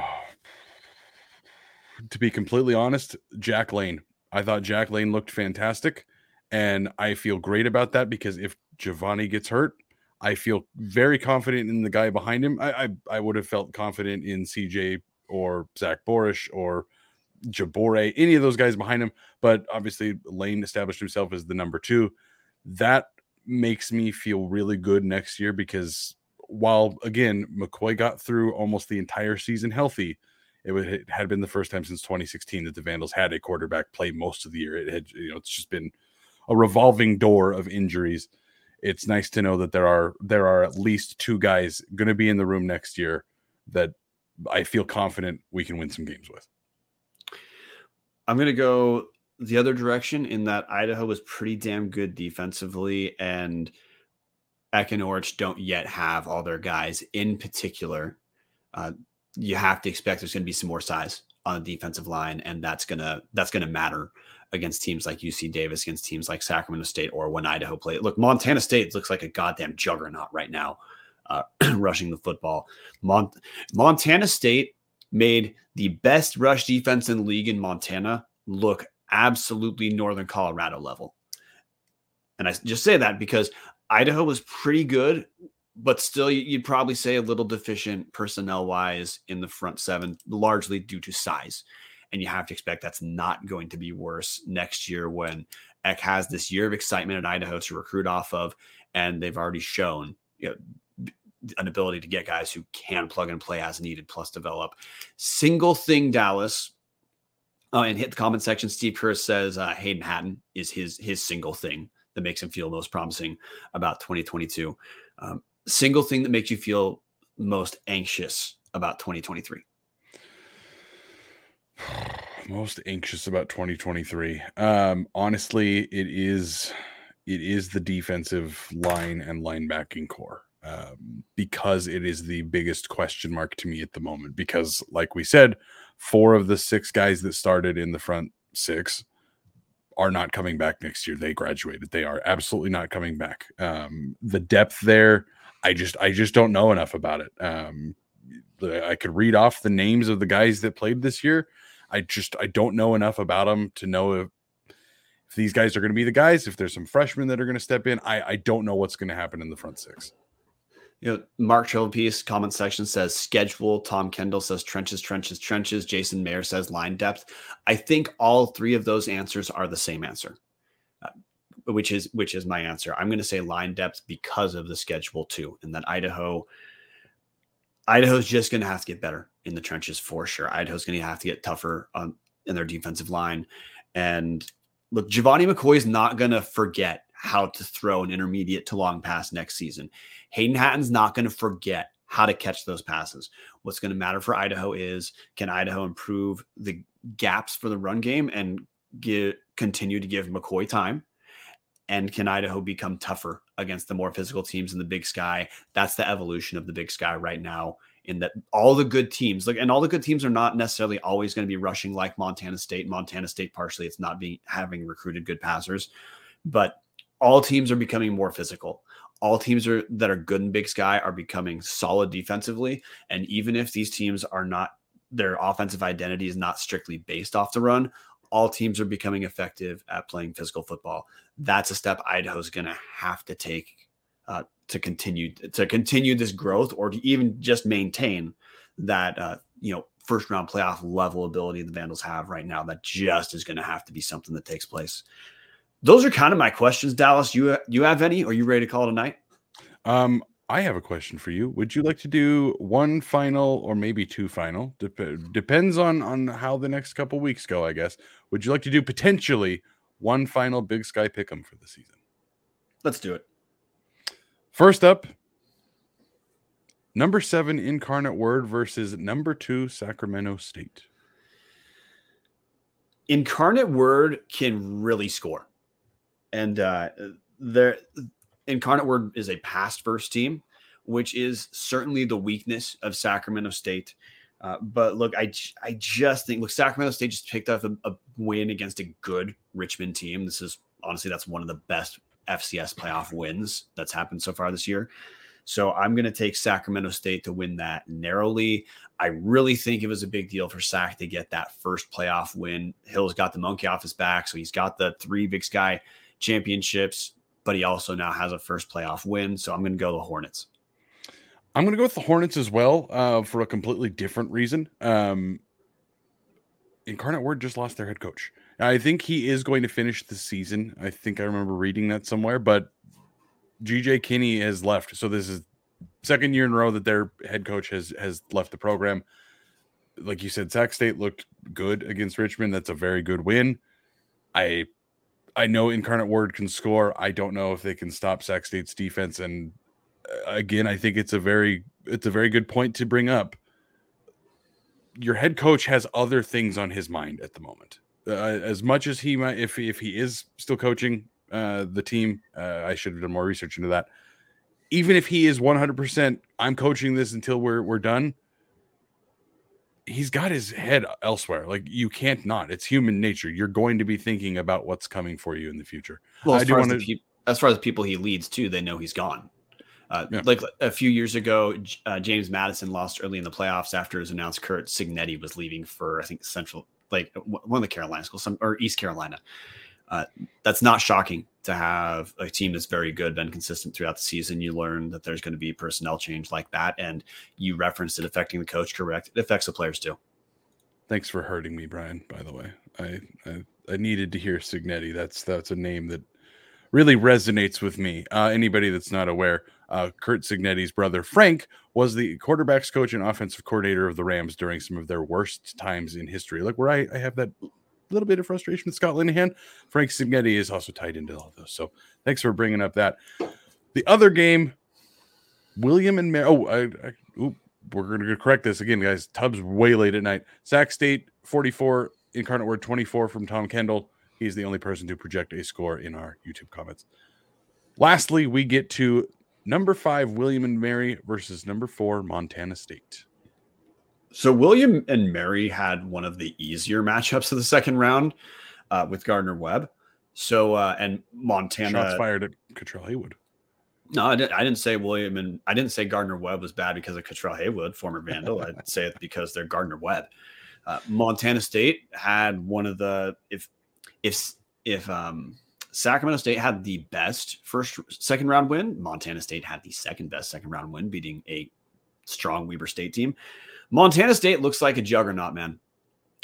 to be completely honest, Jack Layne. I thought Jack Layne looked fantastic. And I feel great about that because if Gevani gets hurt, I feel very confident in the guy behind him. I I, I would have felt confident in CJ or Zach Borisch or Jabore, any of those guys behind him. But obviously, Layne established himself as the number two. That makes me feel really good next year because while again McCoy got through almost the entire season healthy, it, would, it had been the first time since 2016 that the Vandals had a quarterback play most of the year. It had you know it's just been a revolving door of injuries it's nice to know that there are there are at least two guys going to be in the room next year that I feel confident we can win some games with. I'm going to go the other direction in that Idaho was pretty damn good defensively and Eck and don't yet have all their guys. In particular, uh, you have to expect there's going to be some more size on the defensive line, and that's gonna that's gonna matter against teams like UC Davis, against teams like Sacramento State, or when Idaho played. Look, Montana State looks like a goddamn juggernaut right now, uh, <clears throat> rushing the football. Mont- Montana State made the best rush defense in the league in Montana look absolutely Northern Colorado level. And I just say that because Idaho was pretty good, but still, you'd probably say a little deficient personnel wise in the front seven, largely due to size. And you have to expect that's not going to be worse next year when Eck has this year of excitement at Idaho to recruit off of. And they've already shown you know, an ability to get guys who can plug and play as needed, plus develop. Single thing, Dallas. Uh, and hit the comment section. Steve Kerr says uh, Hayden Hatten is his his single thing that makes him feel most promising about 2022. Um, single thing that makes you feel most anxious about 2023. Most anxious about 2023 um honestly it is it is the defensive line and linebacking core um, because it is the biggest question mark to me at the moment because like we said four of the six guys that started in the front six are not coming back next year. They graduated. They are absolutely not coming back. Um, the depth there i just i just don't know enough about it. Um, i could read off the names of the guys that played this year I just I don't know enough about them to know if, if these guys are going to be the guys. If there's some freshmen that are going to step in, I I don't know what's going to happen in the front six. You know, Mark Trillapiece comment section says schedule. Tom Kendall says trenches, trenches, trenches. Jason Mayer says line depth. I think all three of those answers are the same answer, uh, which is which is my answer. I'm going to say line depth because of the schedule too, and that Idaho Idaho's just going to have to get better in the trenches for sure. Idaho's going to have to get tougher on in their defensive line. And look, Gevani McCoy is not going to forget how to throw an intermediate to long pass next season. Hayden Hatten's not going to forget how to catch those passes. What's going to matter for Idaho is can Idaho improve the gaps for the run game and get continue to give McCoy time? And can Idaho become tougher against the more physical teams in the big sky? That's the evolution of the big sky right now. In that all the good teams, like and all the good teams are not necessarily always going to be rushing like Montana State. Montana State partially it's not being having recruited good passers, but all teams are becoming more physical all teams are that are good in Big Sky are becoming solid defensively. And even if these teams are not their offensive identity is not strictly based off the run, all teams are becoming effective at playing physical football. That's a step Idaho's going to have to take uh, to continue to continue this growth, or to even just maintain that uh, you know first round playoff level ability the Vandals have right now. That just is going to have to be something that takes place those are kind of my questions, Dallas. You you have any? Are you ready to call it a night? Um, I have a question for you. Would you like to do one final or maybe two final? Dep- depends on on how the next couple weeks go, I guess. Would you like to do potentially one final Big Sky pick'em for the season? Let's do it. First up, number seven Incarnate Word versus number two Sacramento State. Incarnate Word can really score. And uh, there incarnate word is a past first team which is certainly the weakness of sacramento state. Uh, but look I, I just think look sacramento state just picked up a, a, win against a good richmond team. This is honestly that's one of the best fcs playoff wins that's happened so far this year so i'm going to take sacramento state to win that narrowly i really think it was a big deal for sac to get that first playoff win hill's got the monkey off his back so he's got the three big sky championships, but he also now has a first playoff win. So I'm going to go the Hornets. I'm going to go with the Hornets as well uh, for a completely different reason. Um, Incarnate Word just lost their head coach. I think he is going to finish the season. I think I remember reading that somewhere, but GJ Kinne has left. So this is second year in a row that their head coach has has left the program. Like you said, Sac State looked good against Richmond. That's a very good win. I I know Incarnate Word can score. I don't know if they can stop Sac State's defense. And uh, again, I think it's a very it's a very good point to bring up. Your head coach has other things on his mind at the moment. Uh, as much as he might, if if he is still coaching uh, the team, uh, I should have done more research into that. Even if he is 100%, I'm coaching this until we're we're done he's got his head elsewhere. Like you can't not. It's human nature. You're going to be thinking about what's coming for you in the future. Well, as, I far, as, to... pe- as far as the people he leads too, they know he's gone. Uh, yeah. Like a few years ago, uh, James Madison lost early in the playoffs after it was announced Curt Cignetti was leaving for I think Central, like one of the Carolina schools, some or East Carolina. Uh, that's not shocking to have a team that's very good, been consistent throughout the season. You learn that there's going to be personnel change like that, and you referenced it affecting the coach. Correct? It affects the players too. Thanks for hurting me, Brian. By the way, I I, I needed to hear Cignetti. That's that's a name that really resonates with me. Uh, anybody that's not aware, uh, Curt Cignetti's brother Frank was the quarterbacks coach and offensive coordinator of the Rams during some of their worst times in history. Like where I, I have that little bit of frustration with Scott Linehan. Frank Cignetti is also tied into all those. So thanks for bringing up that. The other game, William and Mary. Oh, I, I ooh, we're going to correct this again, guys. Tubbs way late at night. Sac State 44, Incarnate Word 24 from Tom Kendall. He's the only person to project a score in our YouTube comments. Lastly, we get to number five, William and Mary versus number four, Montana State. So William and Mary had one of the easier matchups of the second round uh, with Gardner Webb. So uh, and Montana shots fired at Cottrell Haywood. No, I didn't, I didn't say William and I didn't say Gardner Webb was bad because of Cottrell Haywood, former Vandal. <laughs> I'd say it because they're Gardner Webb. Uh, Montana State had one of the if if if um, Sacramento State had the best first second round win, Montana State had the second best second round win, beating a strong Weber State team. Montana State looks like a juggernaut, man.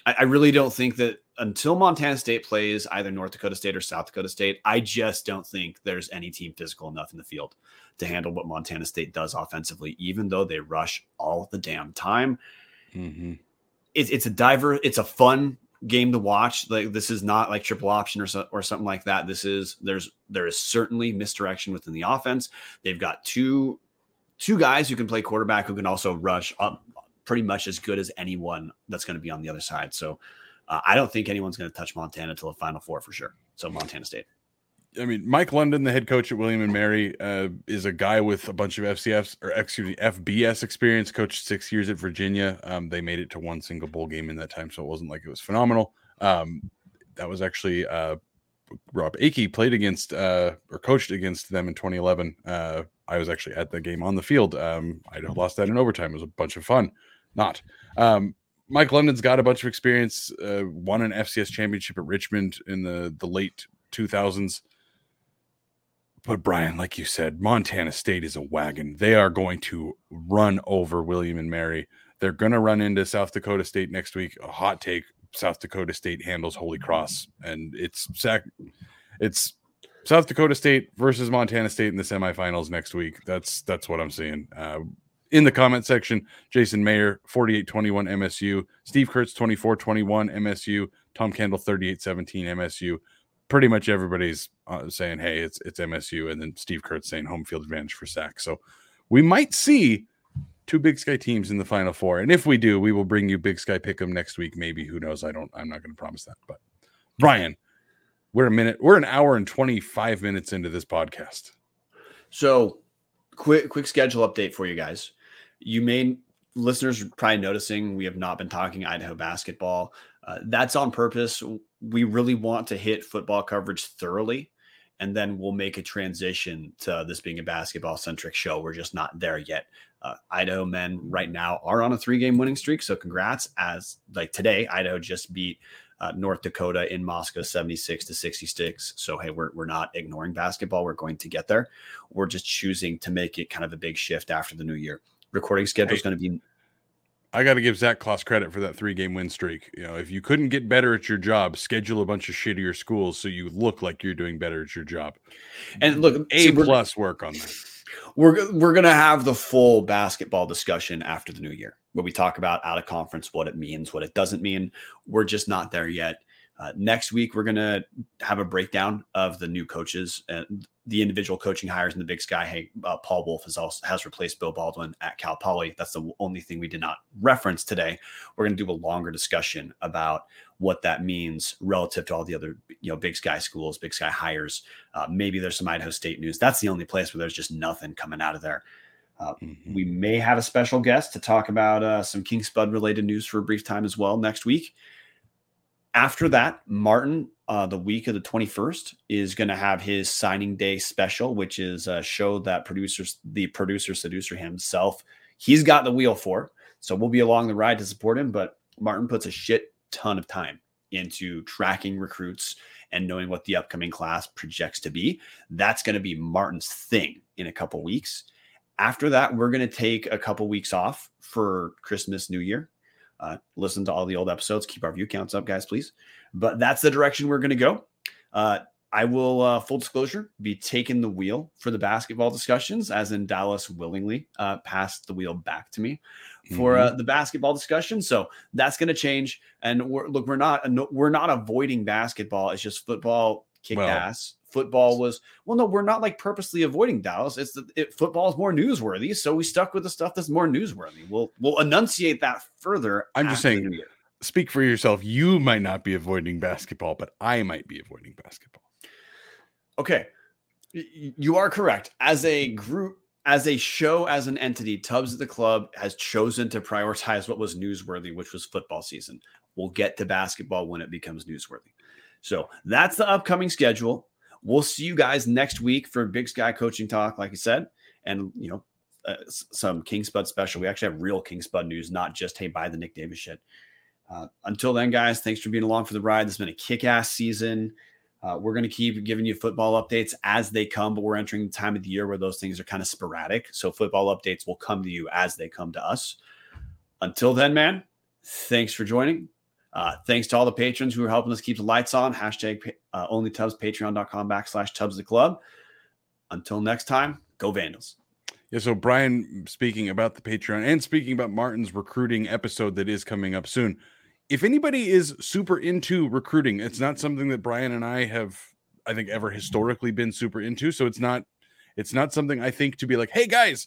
I, I, really don't think that until Montana State plays either North Dakota State or South Dakota State, I just don't think there's any team physical enough in the field to handle what Montana State does offensively, even though they rush all the damn time. Mm-hmm. It, it's a diver, it's a fun game to watch. Like this is not like triple option or so, or something like that. This is there's there is certainly misdirection within the offense. They've got two two guys who can play quarterback who can also rush up pretty much as good as anyone that's going to be on the other side. So uh, I don't think anyone's going to touch Montana until the Final Four for sure. So Montana State. I mean, Mike London, the head coach at William and Mary, uh, is a guy with a bunch of FCFs or excuse me FBS experience. Coached six years at Virginia. Um, they made it to one single bowl game in that time, so it wasn't like it was phenomenal. Um, that was actually uh, Robb Akey played against uh, or coached against them in 2011. Uh, I was actually at the game on the field. Um, I lost that in overtime. It was a bunch of fun. Not. Um, Mike London's got a bunch of experience. Uh, won an FCS championship at Richmond in the the late 2000s. But Brian, like you said, Montana State is a wagon. They are going to run over William and Mary. They're going to run into South Dakota State next week. A hot take: South Dakota State handles Holy Cross, and it's sac- it's South Dakota State versus Montana State in the semifinals next week. That's that's what I'm seeing. Uh, in the comment section, Jason Mayer, 48-21 MSU, Steve Kurtz, 24-21 MSU, Tom Kendall, 38-17 MSU pretty much everybody's uh, saying, "Hey, it's it's MSU," and then Steve Kurtz saying home field advantage for Sac. So we might see two Big Sky teams in the Final Four, and if we do, we will bring you Big Sky Pick'em next week. Maybe who knows? I don't. I'm not going to promise that. But Brian, we're a minute. We're an hour and 25 minutes into this podcast. So quick quick schedule update for you guys. You may listeners probably noticing we have not been talking Idaho basketball. Uh, that's on purpose. We really want to hit football coverage thoroughly, and then we'll make a transition to this being a basketball centric show. We're just not there yet. Uh, Idaho men right now are on a three game winning streak, so congrats. As like today, Idaho just beat uh, North Dakota in Moscow 76 to 66. So, hey, we're, we're not ignoring basketball. We're going to get there. We're just choosing to make it kind of a big shift after the new year. Recording schedule is going to be I got to give Zac Claus credit for that three game win streak. You know, if you couldn't get better at your job, schedule a bunch of shittier schools so you look like you're doing better at your job. And look, a plus work on that. We're we're gonna have the full basketball discussion after the new year, where we talk about out of conference, what it means, what it doesn't mean. We're just not there yet. Uh, next week, we're going to have a breakdown of the new coaches and the individual coaching hires in the Big Sky. Hey, uh, Paul Wulff has also has replaced Bill Baldwin at Cal Poly. That's the only thing we did not reference today. We're going to do a longer discussion about what that means relative to all the other you know Big Sky schools, Big Sky hires. Uh, maybe there's some Idaho State news. That's the only place where there's just nothing coming out of there. Uh, mm-hmm. We may have a special guest to talk about uh, some King Spud related news for a brief time as well next week after that, Martin, uh, the week of the 21st, is going to have his signing day special, which is a show that producers, the producer seducer himself, he's got the wheel for. So we'll be along the ride to support him. But Martin puts a shit ton of time into tracking recruits and knowing what the upcoming class projects to be. That's going to be Martin's thing in a couple weeks. After that, we're going to take a couple weeks off for Christmas, New Year. Uh, listen to all the old episodes. Keep our view counts up, guys, please. But that's the direction we're going to go. Uh, I will, uh, full disclosure, be taking the wheel for the basketball discussions, as in Dallas willingly uh, passed the wheel back to me for uh, mm-hmm. the basketball discussion. So that's going to change. And we're, look, we're not we're not avoiding basketball. It's just football kicked well, ass football was well no we're not like purposely avoiding dallas. It's that it, football is more newsworthy so we stuck with the stuff that's more newsworthy. We'll we'll enunciate that further i'm just saying speak for yourself. You might not be avoiding basketball but i might be avoiding basketball. Okay. You are correct. As a group as a show as an entity tubbs at the club has chosen to prioritize what was newsworthy which was football season. We'll get to basketball when it becomes newsworthy. So that's the upcoming schedule We'll see you guys next week for Big Sky Coaching Talk, like I said, and you know, uh, some King Spud special. We actually have real King Spud news, not just hey, buy the Nick Davis shit. Uh, until then, guys, thanks for being along for the ride. This has been a kick-ass season. Uh, we're going to keep giving you football updates as they come, but we're entering the time of the year where those things are kind of sporadic. So football updates will come to you as they come to us. Until then, man, thanks for joining. Uh, thanks to all the patrons who are helping us keep the lights on. Hashtag uh, only patreon.com backslash tubs the club. Until next time, go Vandals. Yeah, so Brian, speaking about the Patreon and speaking about Martin's recruiting episode that is coming up soon, if anybody is super into recruiting, it's not something that Brian and I have, I think, ever historically been super into. So it's not, it's not something I think to be like, hey guys,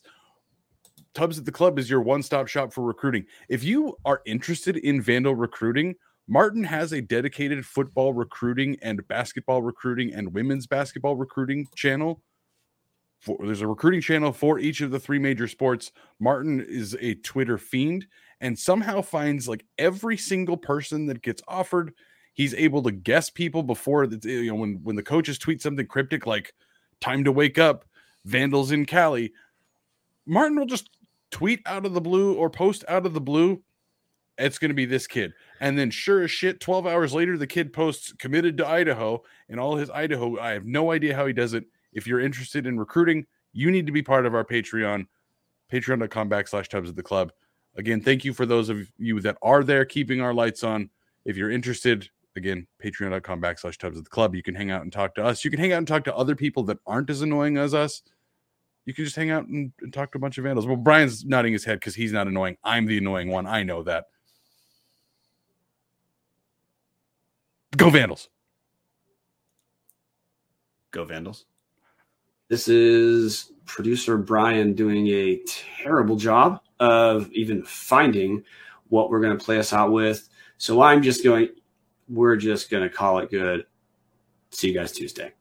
Tubs at the Club is your one-stop shop for recruiting. If you are interested in Vandal recruiting, Martin has a dedicated football recruiting and basketball recruiting and women's basketball recruiting channel. For, there's a recruiting channel for each of the three major sports. Martin is a Twitter fiend and somehow finds like every single person that gets offered. He's able to guess people before that. You know, when when the coaches tweet something cryptic like "Time to wake up," Vandals in Cali, Martin will just tweet out of the blue or post out of the blue. It's going to be this kid. And then, sure as shit, 12 hours later, the kid posts committed to Idaho and all his Idaho. I have no idea how he does it. If you're interested in recruiting, you need to be part of our Patreon, patreon.com backslash tubs at the club. Again, thank you for those of you that are there keeping our lights on. If you're interested, again, patreon.com backslash tubs at the club. You can hang out and talk to us. You can hang out and talk to other people that aren't as annoying as us. You can just hang out and, and talk to a bunch of vandals. Well, Brian's nodding his head because he's not annoying. I'm the annoying one. I know that. Go Vandals. Go Vandals. This is producer Brian doing a terrible job of even finding what we're going to play us out with. So I'm just going, we're just going to call it good. See you guys Tuesday.